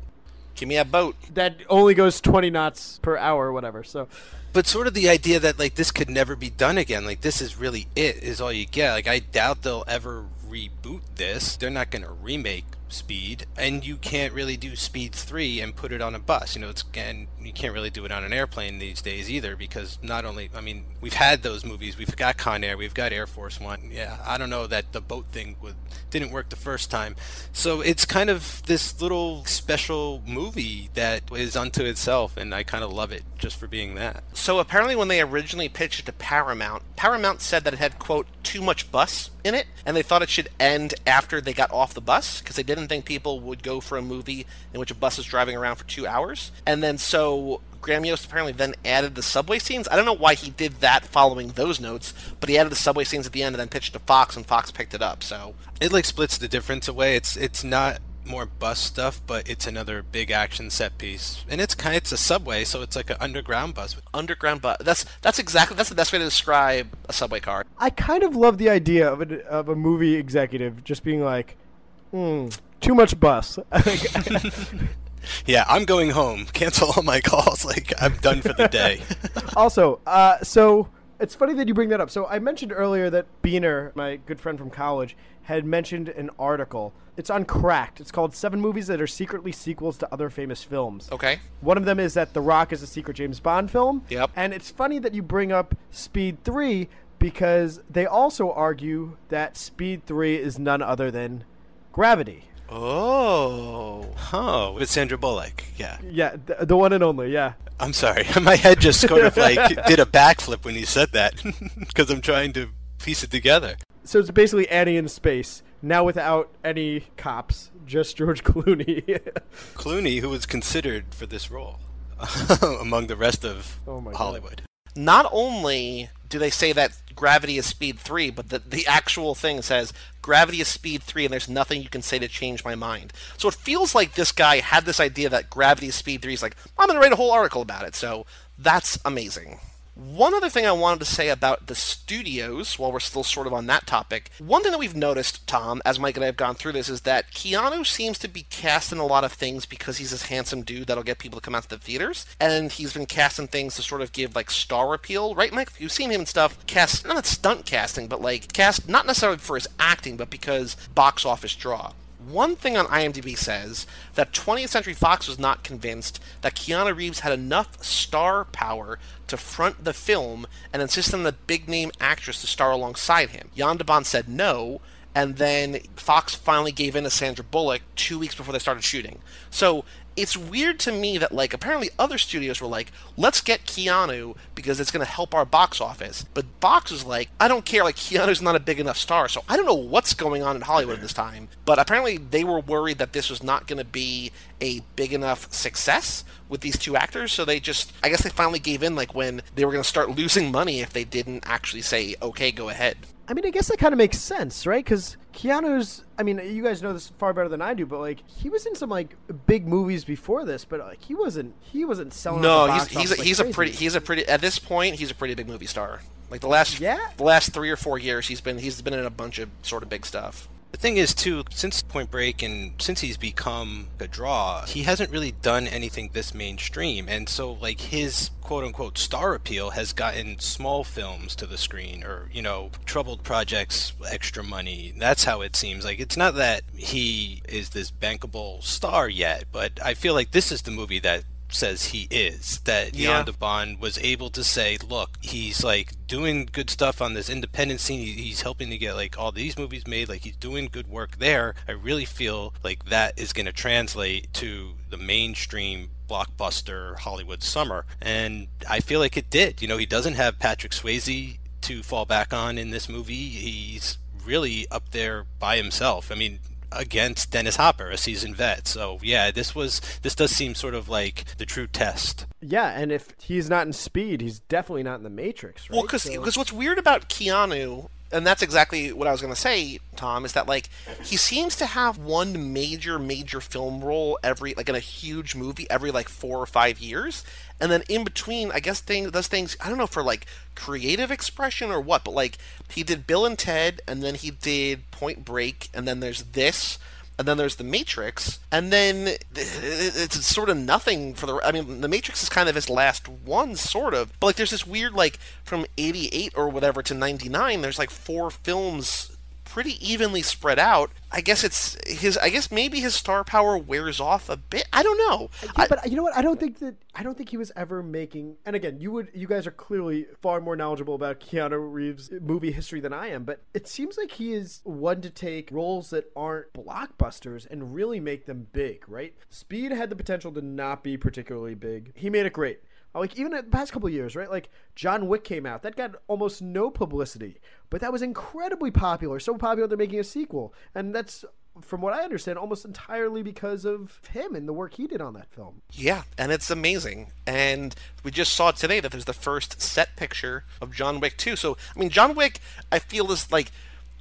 Give me a boat. That only goes 20 knots per hour or whatever. So but sort of the idea that like this could never be done again like this is really it is all you get like i doubt they'll ever reboot this they're not going to remake speed and you can't really do speed 3 and put it on a bus. You know it's and you can't really do it on an airplane these days either because not only i mean we've had those movies we've got con air we've got air force one. Yeah i don't know that the boat thing would didn't work the first time. So it's kind of this little special movie that is unto itself and i kind of love it just for being that. So apparently, when they originally pitched it to Paramount, Paramount said that it had quote too much bus in it, and they thought it should end after they got off the bus because they didn't think people would go for a movie in which a bus is driving around for two hours. And then so Graham Yost apparently then added the subway scenes. I don't know why he did that following those notes, but he added the subway scenes at the end and then pitched to Fox, and Fox picked it up. So it like splits the difference away. It's it's not more bus stuff, but it's another big action set piece, and it's kind of, it's a subway, so it's like an underground bus. underground bus. That's that's exactly that's the best way to describe a subway car. I kind of love the idea of a, of a movie executive just being like, hmm, too much bus. Yeah, I'm going home. Cancel all my calls. Like I'm done for the day. also, uh, so it's funny that you bring that up. So I mentioned earlier that Beener, my good friend from college, had mentioned an article. It's on Cracked. It's called Seven Movies That Are Secretly Sequels to Other Famous Films. Okay. One of them is that The Rock is a secret James Bond film. Yep. And it's funny that you bring up Speed 3 because they also argue that Speed 3 is none other than Gravity. Oh. Oh, with Sandra Bullock. Yeah. Yeah, the, the one and only, yeah. I'm sorry. My head just sort of like did a backflip when you said that because I'm trying to piece it together. So it's basically Annie in space, now without any cops, just George Clooney. Clooney, who was considered for this role among the rest of Oh my God. Hollywood. Not only do they say that gravity is speed 3, but the, the actual thing says gravity is speed 3 and there's nothing you can say to change my mind. So it feels like this guy had this idea that gravity is speed 3. He's like, I'm going to write a whole article about it. So that's amazing. One other thing I wanted to say about the studios, while we're still sort of on that topic, one thing that we've noticed, Tom, as Mike and I have gone through this, is that Keanu seems to be cast in a lot of things because he's this handsome dude that'll get people to come out to the theaters, and he's been cast in things to sort of give like star appeal, right, Mike? You've seen him in stuff cast, not stunt casting, but like cast not necessarily for his acting, but because box office draw. One thing on IMDb says that 20th Century Fox was not convinced that Keanu Reeves had enough star power to front the film and insist on the big name actress to star alongside him. Jan de said no, and then Fox finally gave in to Sandra Bullock two weeks before they started shooting. So it's weird to me that like apparently other studios were like, let's get Keanu because it's going to help our box office. But Fox was like, I don't care. Like Keanu's not a big enough star, so I don't know what's going on in Hollywood at this time. But apparently they were worried that this was not going to be a big enough success with these two actors. So they just, I guess they finally gave in like when they were going to start losing money if they didn't actually say, okay, go ahead. I mean, I guess that kind of makes sense, right? Because Keanu's, I mean, you guys know this far better than I do, but like he was in some like big movies before this, but like he wasn't, he wasn't selling. No, he's he's a, like he's a pretty he's a pretty at this point he's a pretty big movie star. Like the last Yeah? the last three or four years he's been he's been in a bunch of sort of big stuff. The thing is, too, since Point Break and since he's become a draw, he hasn't really done anything this mainstream. And so, like, his quote unquote star appeal has gotten small films to the screen or, you know, troubled projects, extra money. That's how it seems. Like, it's not that he is this bankable star yet, but I feel like this is the movie that says he is that Yeah. Bond was able to say look he's like doing good stuff on this independent scene. He's helping to get like all these movies made. Like he's doing good work there. I really feel like that is going to translate to the mainstream blockbuster Hollywood summer. And I feel like it did. You know he doesn't have Patrick Swayze to fall back on in this movie. He's really up there by himself. I mean against Dennis Hopper, a seasoned vet. So yeah, this was this does seem sort of like the true test. Yeah, and if he's not in Speed, he's definitely not in the Matrix, right? Well, because So- what's weird about Keanu, and that's exactly what I was going to say, Tom, is that like he seems to have one major major film role every like in a huge movie every like four or five years, and then in between, I guess things does things I don't know for like creative expression or what, but like he did Bill and Ted, and then he did Point Break, and then there's this. And then there's the Matrix, and then it's sort of nothing for the. I mean, the Matrix is kind of his last one, sort of. But like, there's this weird like from '88 or whatever to '99. There's like four films pretty evenly spread out. I guess it's his. I guess maybe his star power wears off a bit. I don't know. Yeah, but uh, you know what? I don't think that I don't think he was ever making. And again, you would you guys are clearly far more knowledgeable about Keanu Reeves' movie history than I am. But it seems like he is one to take roles that aren't blockbusters and really make them big. Right? Speed had the potential to not be particularly big. He made it great. Like even in the past couple years, right? Like John Wick came out, that got almost no publicity, but that was incredibly popular. So popular they're making a sequel, and that's from what I understand, almost entirely because of him and the work he did on that film. Yeah, and it's amazing. And we just saw today that there's the first set picture of John Wick 2. So, I mean, John Wick, I feel is like.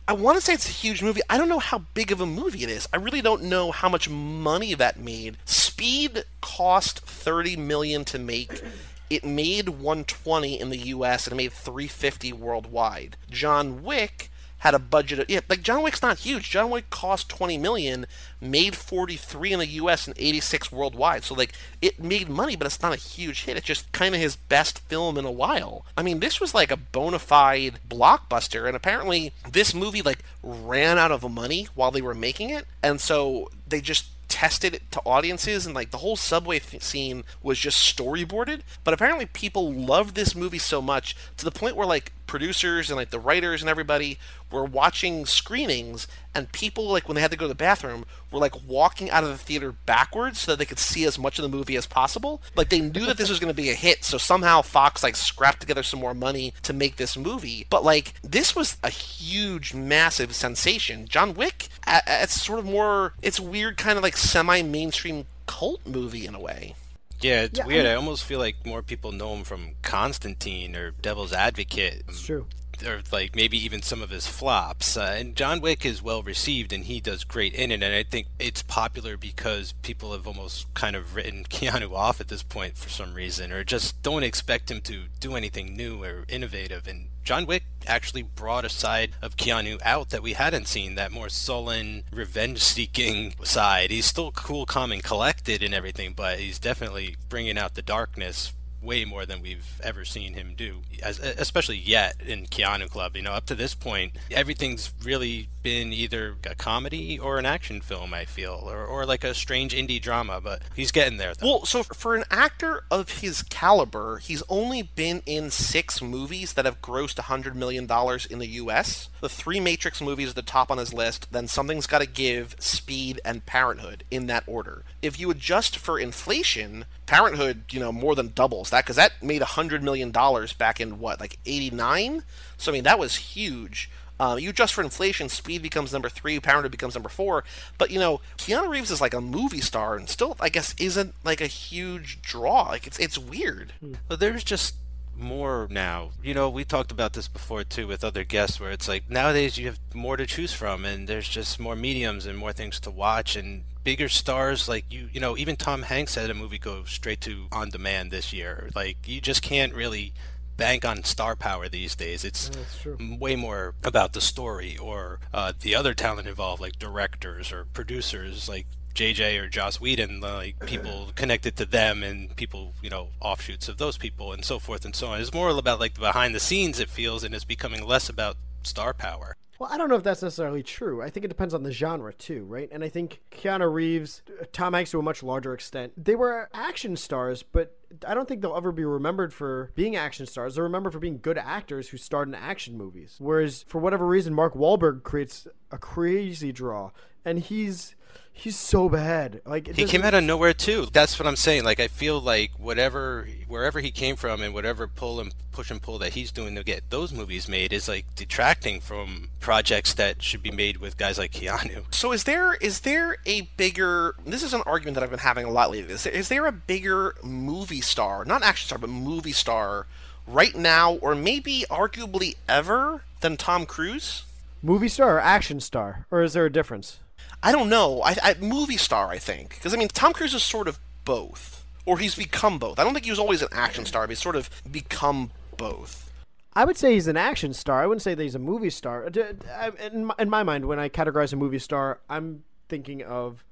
I want to say it's a huge movie. I don't know how big of a movie it is. I really don't know how much money that made. Speed cost 30 million to make. It made 120 in the US and it made 350 worldwide. John Wick had a budget of yeah, like John Wick's not huge. John Wick cost 20 million, made 43 in the US and 86 worldwide. So like it made money, but it's not a huge hit. It's just kind of his best film in a while. I mean, this was like a bona fide blockbuster and apparently this movie like ran out of money while they were making it. And so they just tested it to audiences and like the whole subway th- scene was just storyboarded but apparently people loved this movie so much to the point where like producers and like the writers and everybody were watching screenings and people like when they had to go to the bathroom were like walking out of the theater backwards so that they could see as much of the movie as possible. Like they knew that this was going to be a hit so somehow fox like scrapped together some more money to make this movie. But like this was a huge massive sensation. John wick it's sort of more it's weird kind of like semi-mainstream cult movie in a way Yeah, it's Yeah, weird. I- I almost feel like more people know him from Constantine or Devil's Advocate. It's true. Or like maybe even some of his flops. Uh, and John Wick is well received and he does great in it. And I think it's popular because people have almost kind of written Keanu off at this point for some reason, or just don't expect him to do anything new or innovative. And John Wick actually brought a side of Keanu out that we hadn't seen, that more sullen, revenge seeking side. He's still cool, calm, and collected and everything, but he's definitely bringing out the darkness way more than we've ever seen him do, as, especially yet in Keanu Club. You know, up to this point, everything's really been either a comedy or an action film, I feel, or, or like a strange indie drama, but he's getting there. Though. Well, so for an actor of his caliber, he's only been in six movies that have grossed $100 million in the U.S. The three Matrix movies are the top on his list, then Something's Gotta Give, Speed, and Parenthood in that order. If you adjust for inflation, Parenthood, you know, more than doubles that because that made a $100 million back in what, like 89? So, I mean, that was huge. Uh, you adjust for inflation, Speed becomes number three, Parenthood becomes number four. But you know, Keanu Reeves is like a movie star, and still, I guess, isn't like a huge draw. Like it's it's weird. Well, there's just more now. You know, we talked about this before too with other guests, where it's like nowadays you have more to choose from, and there's just more mediums and more things to watch, and bigger stars like you. You know, even Tom Hanks had a movie go straight to on demand this year. Like you just can't really bank on star power these days. It's way more about the story or uh, the other talent involved, like directors or producers, like JJ or Joss Whedon, like people connected to them and people, you know, offshoots of those people and so forth and so on. It's more about like the behind the scenes, it feels, and it's becoming less about star power. Well, I don't know if that's necessarily true. I think it depends on the genre too, right? And I think Keanu Reeves, Tom Hanks to a much larger extent, they were action stars, but I don't think they'll ever be remembered for being action stars. They're remembered for being good actors who starred in action movies. Whereas, for whatever reason, Mark Wahlberg creates a crazy draw, and he's he's so bad. Like he came out of nowhere too. That's what I'm saying. Like I feel like whatever, wherever he came from, and whatever pull and push and pull that he's doing to get those movies made is like detracting from projects that should be made with guys like Keanu. So is there is there a bigger? This is an argument that I've been having a lot lately. Is there, is there a bigger movie star, not action star, but movie star, right now, or maybe arguably ever, than Tom Cruise? Movie star or action star, or is there a difference? I don't know. I, I movie star, I think, because I mean, Tom Cruise is sort of both, or he's become both. I don't think he was always an action star, but he's sort of become both. I would say he's an action star. I wouldn't say that he's a movie star. In my, in my mind, when I categorize a movie star, I'm thinking of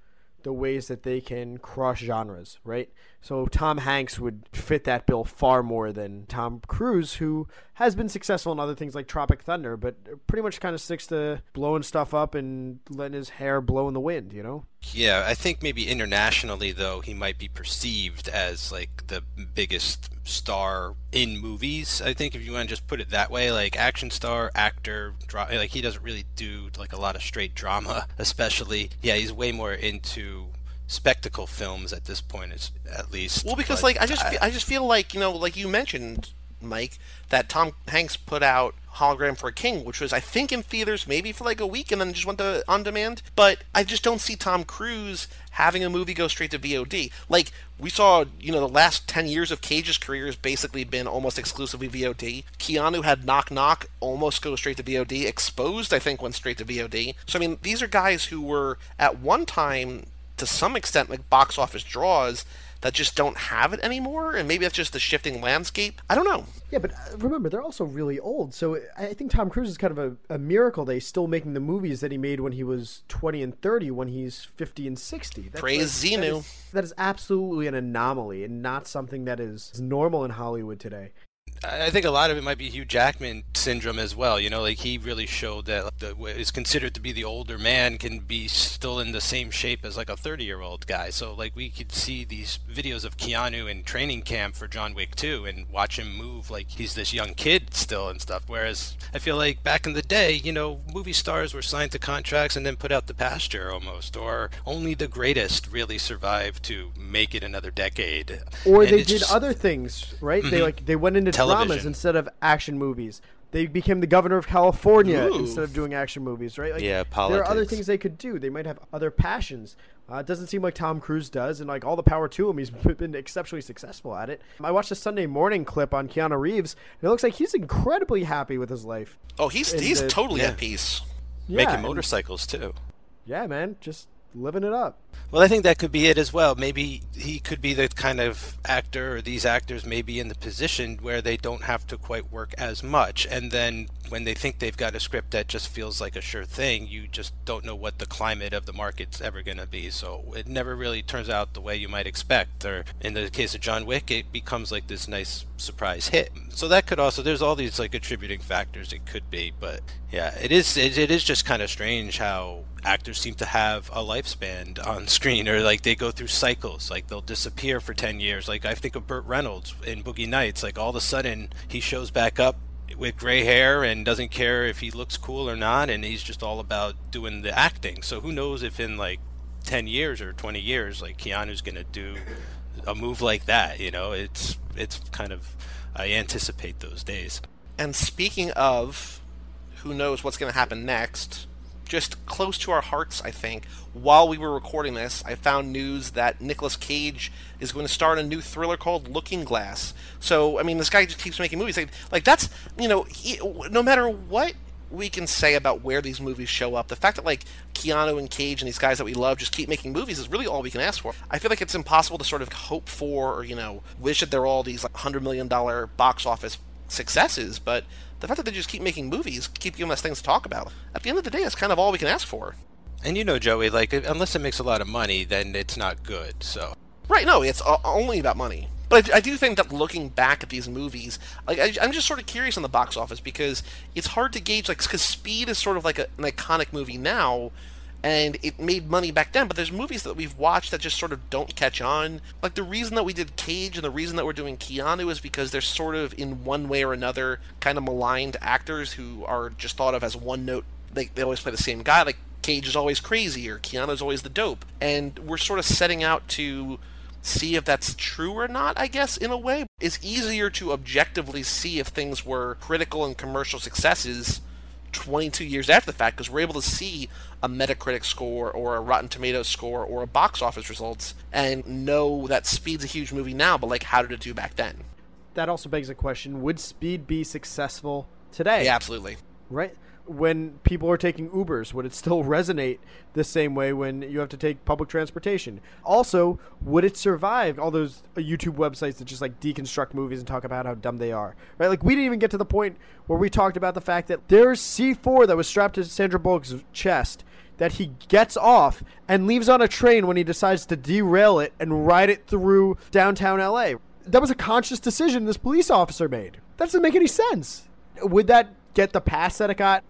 the ways that they can cross genres, right? So Tom Hanks would fit that bill far more than Tom Cruise, who has been successful in other things like Tropic Thunder, but pretty much kind of sticks to blowing stuff up and letting his hair blow in the wind, you know? Yeah, I think maybe internationally though he might be perceived as like the biggest star in movies. I think if you want to just put it that way, like action star, actor, dra- like he doesn't really do like a lot of straight drama, especially. Yeah, he's way more into spectacle films at this point, is at least. Well, because like I just I, I just feel like you know, like you mentioned, Mike, that Tom Hanks put out Hologram for a King, which was I think in theaters maybe for like a week and then just went to on demand. But I just don't see Tom Cruise having a movie go straight to VOD. Like we saw, you know, the last ten years of Cage's career has basically been almost exclusively VOD. Keanu had Knock Knock almost go straight to VOD. Exposed, I think, went straight to VOD. So I mean, these are guys who were at one time to some extent like box office draws that just don't have it anymore and maybe that's just the shifting landscape. I don't know. Yeah but uh, remember they're also really old so i think tom cruise is kind of a, a miracle that he's still making the movies that he made when he was 20 and 30 when he's 50 and 60 that's, praise like, xenu that is, that is absolutely an anomaly and not something that is normal in hollywood today I think a lot of it might be Hugh Jackman syndrome as well. You know, like he really showed that the, what is considered to be the older man can be still in the same shape as like a 30 year old guy. So, like, we could see these videos of Keanu in training camp for John Wick 2 and watch him move like he's this young kid still and stuff. Whereas I feel like back in the day, you know, movie stars were signed to contracts and then put out the pasture almost, or only the greatest really survived to make it another decade. Or and they did just... other things, right? Mm-hmm. They like they went into Television. Dramas instead of action movies. They became the governor of California Ooh. instead of doing action movies, right? Like, yeah, politics. There are other things they could do. They might have other passions. Uh, it doesn't seem like Tom Cruise does, and like all the power to him, he's been exceptionally successful at it. I watched a Sunday morning clip on Keanu Reeves, and it looks like he's incredibly happy with his life. oh he's And he's the- totally yeah. at peace Yeah, Making and- motorcycles too. Yeah, man, just living it up. Well, I think that could be it as well. Maybe he could be the kind of actor, or these actors may be in the position where they don't have to quite work as much, and then when they think they've got a script that just feels like a sure thing, you just don't know what the climate of the market's ever going to be. So it never really turns out the way you might expect. Or in the case of John Wick, it becomes like this nice surprise hit. So that could also there's all these like attributing factors it could be, but yeah, it is it, it is just kind of strange how actors seem to have a lifespan on screen or like they go through cycles like they'll disappear for 10 years like i think of burt reynolds in boogie nights like all of a sudden he shows back up with gray hair and doesn't care if he looks cool or not and he's just all about doing the acting. So who knows if in like 10 years or 20 years like keanu's gonna do a move like that you know? It's it's kind of i anticipate those days. And speaking of who knows what's to happen next, just close to our hearts, I think, while we were recording this, I found news that Nicolas Cage is going to start a new thriller called Looking Glass. So, I mean, this guy just keeps making movies. Like, like that's, you know, he, no matter what we can say about where these movies show up, the fact that, like, Keanu and Cage and these guys that we love just keep making movies is really all we can ask for. I feel like it's impossible to sort of hope for or, you know, wish that they're all these, like, $100 million box office successes, but the fact that they just keep making movies, keep giving us things to talk about, at the end of the day, that's kind of all we can ask for. and you know joey like unless it makes a lot of money then it's not good so Right, no, it's only about money. But I, I do think that looking back at these movies, like I, I'm just sort of curious on the box office because it's hard to gauge, like, because Speed is sort of like a, an iconic movie now, and it made money back then. But there's movies that we've watched that just sort of don't catch on. Like the reason that we did Cage and the reason that we're doing Keanu is because they're sort of in one way or another kind of maligned actors who are just thought of as one note. They they always play the same guy. Like Cage is always crazy or Keanu's always the dope, and we're sort of setting out to see if that's true or not, I guess, in a way. It's easier to objectively see if things were critical and commercial successes 22 years after the fact because we're able to see a Metacritic score or a Rotten Tomatoes score or a box office results and know that Speed's a huge movie now, but like, how did it do back then? That also begs the question: Would Speed be successful today? Yeah, absolutely. Right. When people are taking Ubers, would it still resonate the same way when you have to take public transportation? Also, would it survive all those uh, YouTube websites that just like deconstruct movies and talk about how dumb they are? Right? Like we didn't even get to the point where we talked about the fact that there's C4 that was strapped to Sandra Bullock's chest that he gets off and leaves on a train when he decides to derail it and ride it through downtown LA. That was a conscious decision this police officer made. That doesn't make any sense. Would that get the pass that it got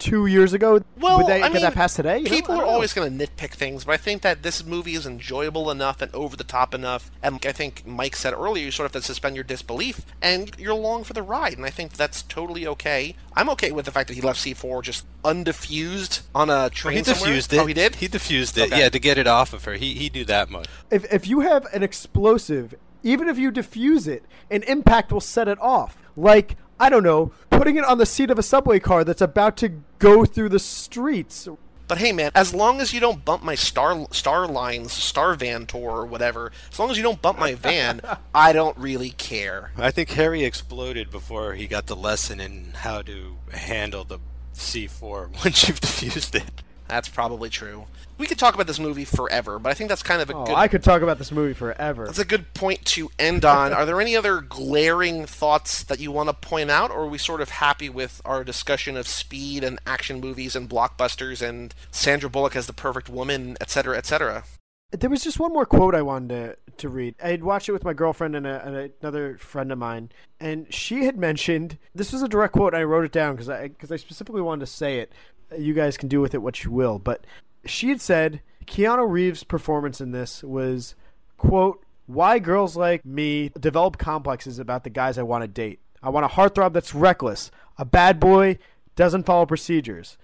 22 years ago? Well, Would they I get mean, that pass today? You know, people are know. always going to nitpick things, but I think that this movie is enjoyable enough and over the top enough. And like I think Mike said earlier, you sort of have to suspend your disbelief, and you're along for the ride. And I think that's totally okay. I'm okay with the fact that he left C4 just undiffused on a train. he somewhere. diffused oh, it Oh, he did. he diffused it Okay. yeah to get it off of her he he do that much If, if you have an explosive, even if you defuse it, an impact will set it off. Like, I don't know, putting it on the seat of a subway car that's about to go through the streets. But hey, man, as long as you don't bump my Star Star Lines Star Van tour or whatever, as long as you don't bump my van, I don't really care. I think Harry exploded before he got the lesson in how to handle the C4 once you've defused it. That's probably true. We could talk about this movie forever, but I think that's kind of a Oh, good. I could talk about this movie forever. That's a good point to end on. Are there any other glaring thoughts that you want to point out, or are we sort of happy with our discussion of speed and action movies and blockbusters and Sandra Bullock as the perfect woman, et cetera, et cetera? There was just one more quote I wanted to, to read. I had watched it with my girlfriend and, a, and another friend of mine, and she had mentioned this was a direct quote. And I wrote it down because I because I specifically wanted to say it. You guys can do with it what you will, but she had said Keanu Reeves' performance in this was quote why girls like me develop complexes about the guys I want to date. I want a heartthrob that's reckless, a bad boy doesn't follow procedures.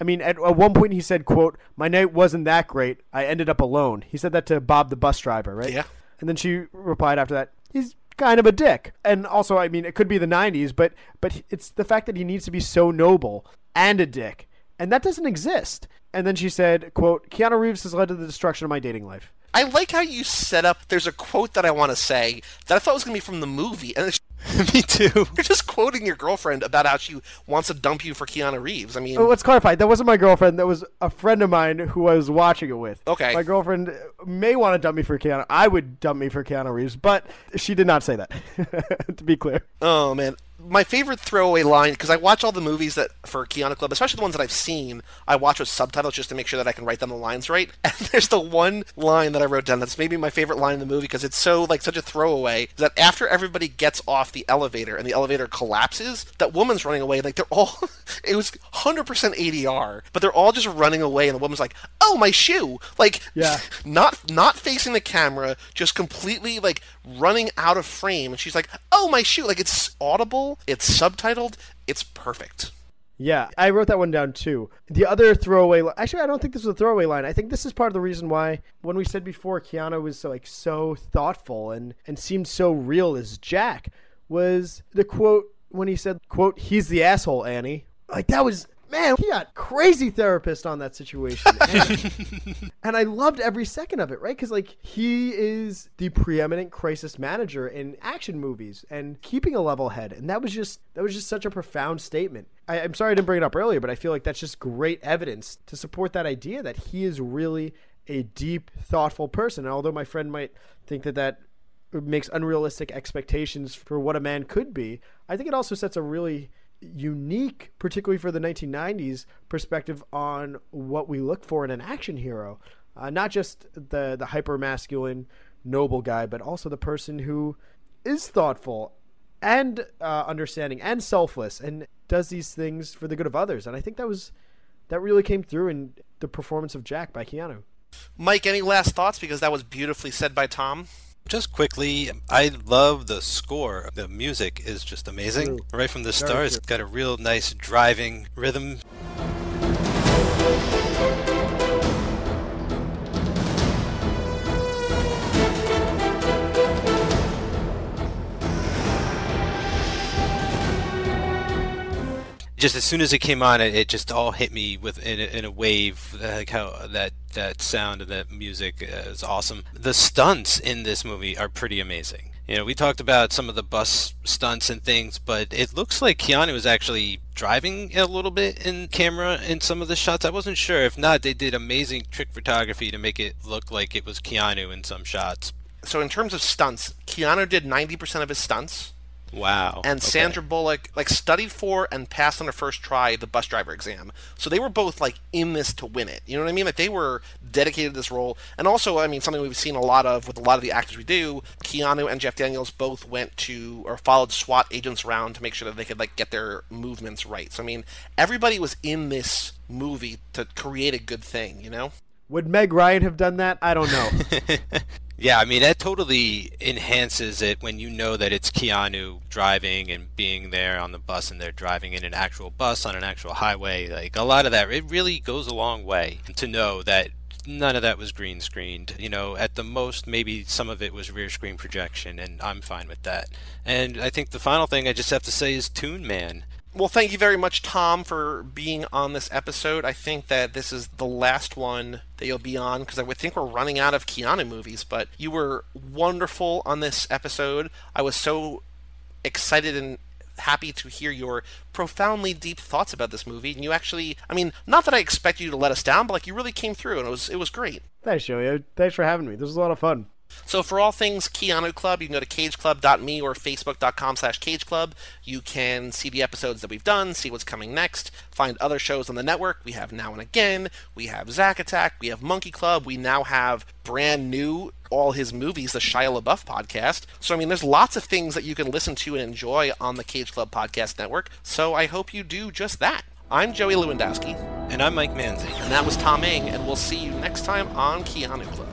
I mean, at, at one point he said, "quote My night wasn't that great. I ended up alone." He said that to Bob, the bus driver, right? Yeah. And then she replied after that, "He's kind of a dick." And also, I mean, it could be the '90s, but but it's the fact that he needs to be so noble and a dick, and that doesn't exist. And then she said, "quote Keanu Reeves has led to the destruction of my dating life." I like how you set up. There's a quote that I want to say that I thought was going to be from the movie, and it's, Me too. you're just quoting your girlfriend about how she wants to dump you for Keanu Reeves. I mean, Oh, let's clarify. That wasn't my girlfriend. That was a friend of mine who I was watching it with. Okay. My girlfriend may want to dump me for Keanu. I would dump me for Keanu Reeves, but she did not say that. to be clear. Oh man, my favorite throwaway line because I watch all the movies that for Keanu Club, especially the ones that I've seen. I watch with subtitles just to make sure that I can write down the lines right. And there's the one line that I wrote down that's maybe my favorite line in the movie because it's so like such a throwaway. That after everybody gets off the elevator and the elevator collapses, that woman's running away. Like they're all, it was 100% ADR, but they're all just running away, and the woman's like, "Oh, my shoe!" Like, Yeah. not not facing the camera, just completely like running out of frame. And she's like, "Oh, my shoe!" Like it's audible, it's subtitled, it's perfect. Yeah, I wrote that one down too. The other throwaway, li- actually, I don't think this was a throwaway line. I think this is part of the reason why, when we said before, Keanu was so, like so thoughtful and and seemed so real as Jack, was the quote when he said, "quote He's the asshole, Annie." Like that was man, he got crazy therapist on that situation. And, and I loved every second of it, right? Because like he is the preeminent crisis manager in action movies and keeping a level head, and that was just that was just such a profound statement. I, I'm sorry I didn't bring it up earlier, but I feel like that's just great evidence to support that idea that he is really a deep, thoughtful person. And although my friend might think that that makes unrealistic expectations for what a man could be, I think it also sets a really unique, particularly for the 1990s, perspective on what we look for in an action hero. Uh, not just the the hyper masculine, noble guy, but also the person who is thoughtful and uh, understanding and selfless and does these things for the good of others. And I think that was that really came through in the performance of Jack by Keanu. Mike, any last thoughts? Because that was beautifully said by Tom. Just quickly, I love the score. The music is just amazing. True. Right from the start, it's got a real nice driving rhythm. Just as soon as it came on, it, it just all hit me with in a, in a wave. Like how that that sound and that music is awesome. The stunts in this movie are pretty amazing. You know, we talked about some of the bus stunts and things, but it looks like Keanu was actually driving a little bit in camera in some of the shots. I wasn't sure. If not, they did amazing trick photography to make it look like it was Keanu in some shots. So in terms of stunts, Keanu did 90% of his stunts. Wow. and Okay. Sandra Bullock like studied for and passed on her first try the bus driver exam. So they were both like in this to win it. You know what I mean? Like they were dedicated to this role. And also, I mean, something we've seen a lot of with a lot of the actors we do. Keanu and Jeff Daniels both went to or followed SWAT agents around to make sure that they could like get their movements right. So I mean, everybody was in this movie to create a good thing. You know? Would Meg Ryan have done that? I don't know. Yeah, I mean that totally enhances it when you know that it's Keanu driving and being there on the bus and they're driving in an actual bus on an actual highway. Like a lot of that, it really goes a long way to know that none of that was green screened. You know, at the most, maybe some of it was rear screen projection, and I'm fine with that. And I think the final thing I just have to say is Toon Man. Well, thank you very much, Tom, for being on this episode. I think that this is the last one that you'll be on because I would think we're running out of Keanu movies. But you were wonderful on this episode. I was so excited and happy to hear your profoundly deep thoughts about this movie. And you actually, I mean, not that I expect you to let us down, but like you really came through, and it was it was great. Thanks, Joey. Thanks for having me. This was a lot of fun. So for all things Keanu Club, you can go to cageclub.me or facebook.com slash cageclub. You can see the episodes that we've done, see what's coming next, find other shows on the network. We have Now and Again, we have Zack Attack, we have Monkey Club, we now have brand new all his movies, the Shia LaBeouf podcast. So I mean there's lots of things that you can listen to and enjoy on the Cage Club podcast network. So I hope you do just that. I'm Joey Lewandowski, And I'm Mike Manzi. and that was Tom Ing, and we'll see you next time on Keanu Club.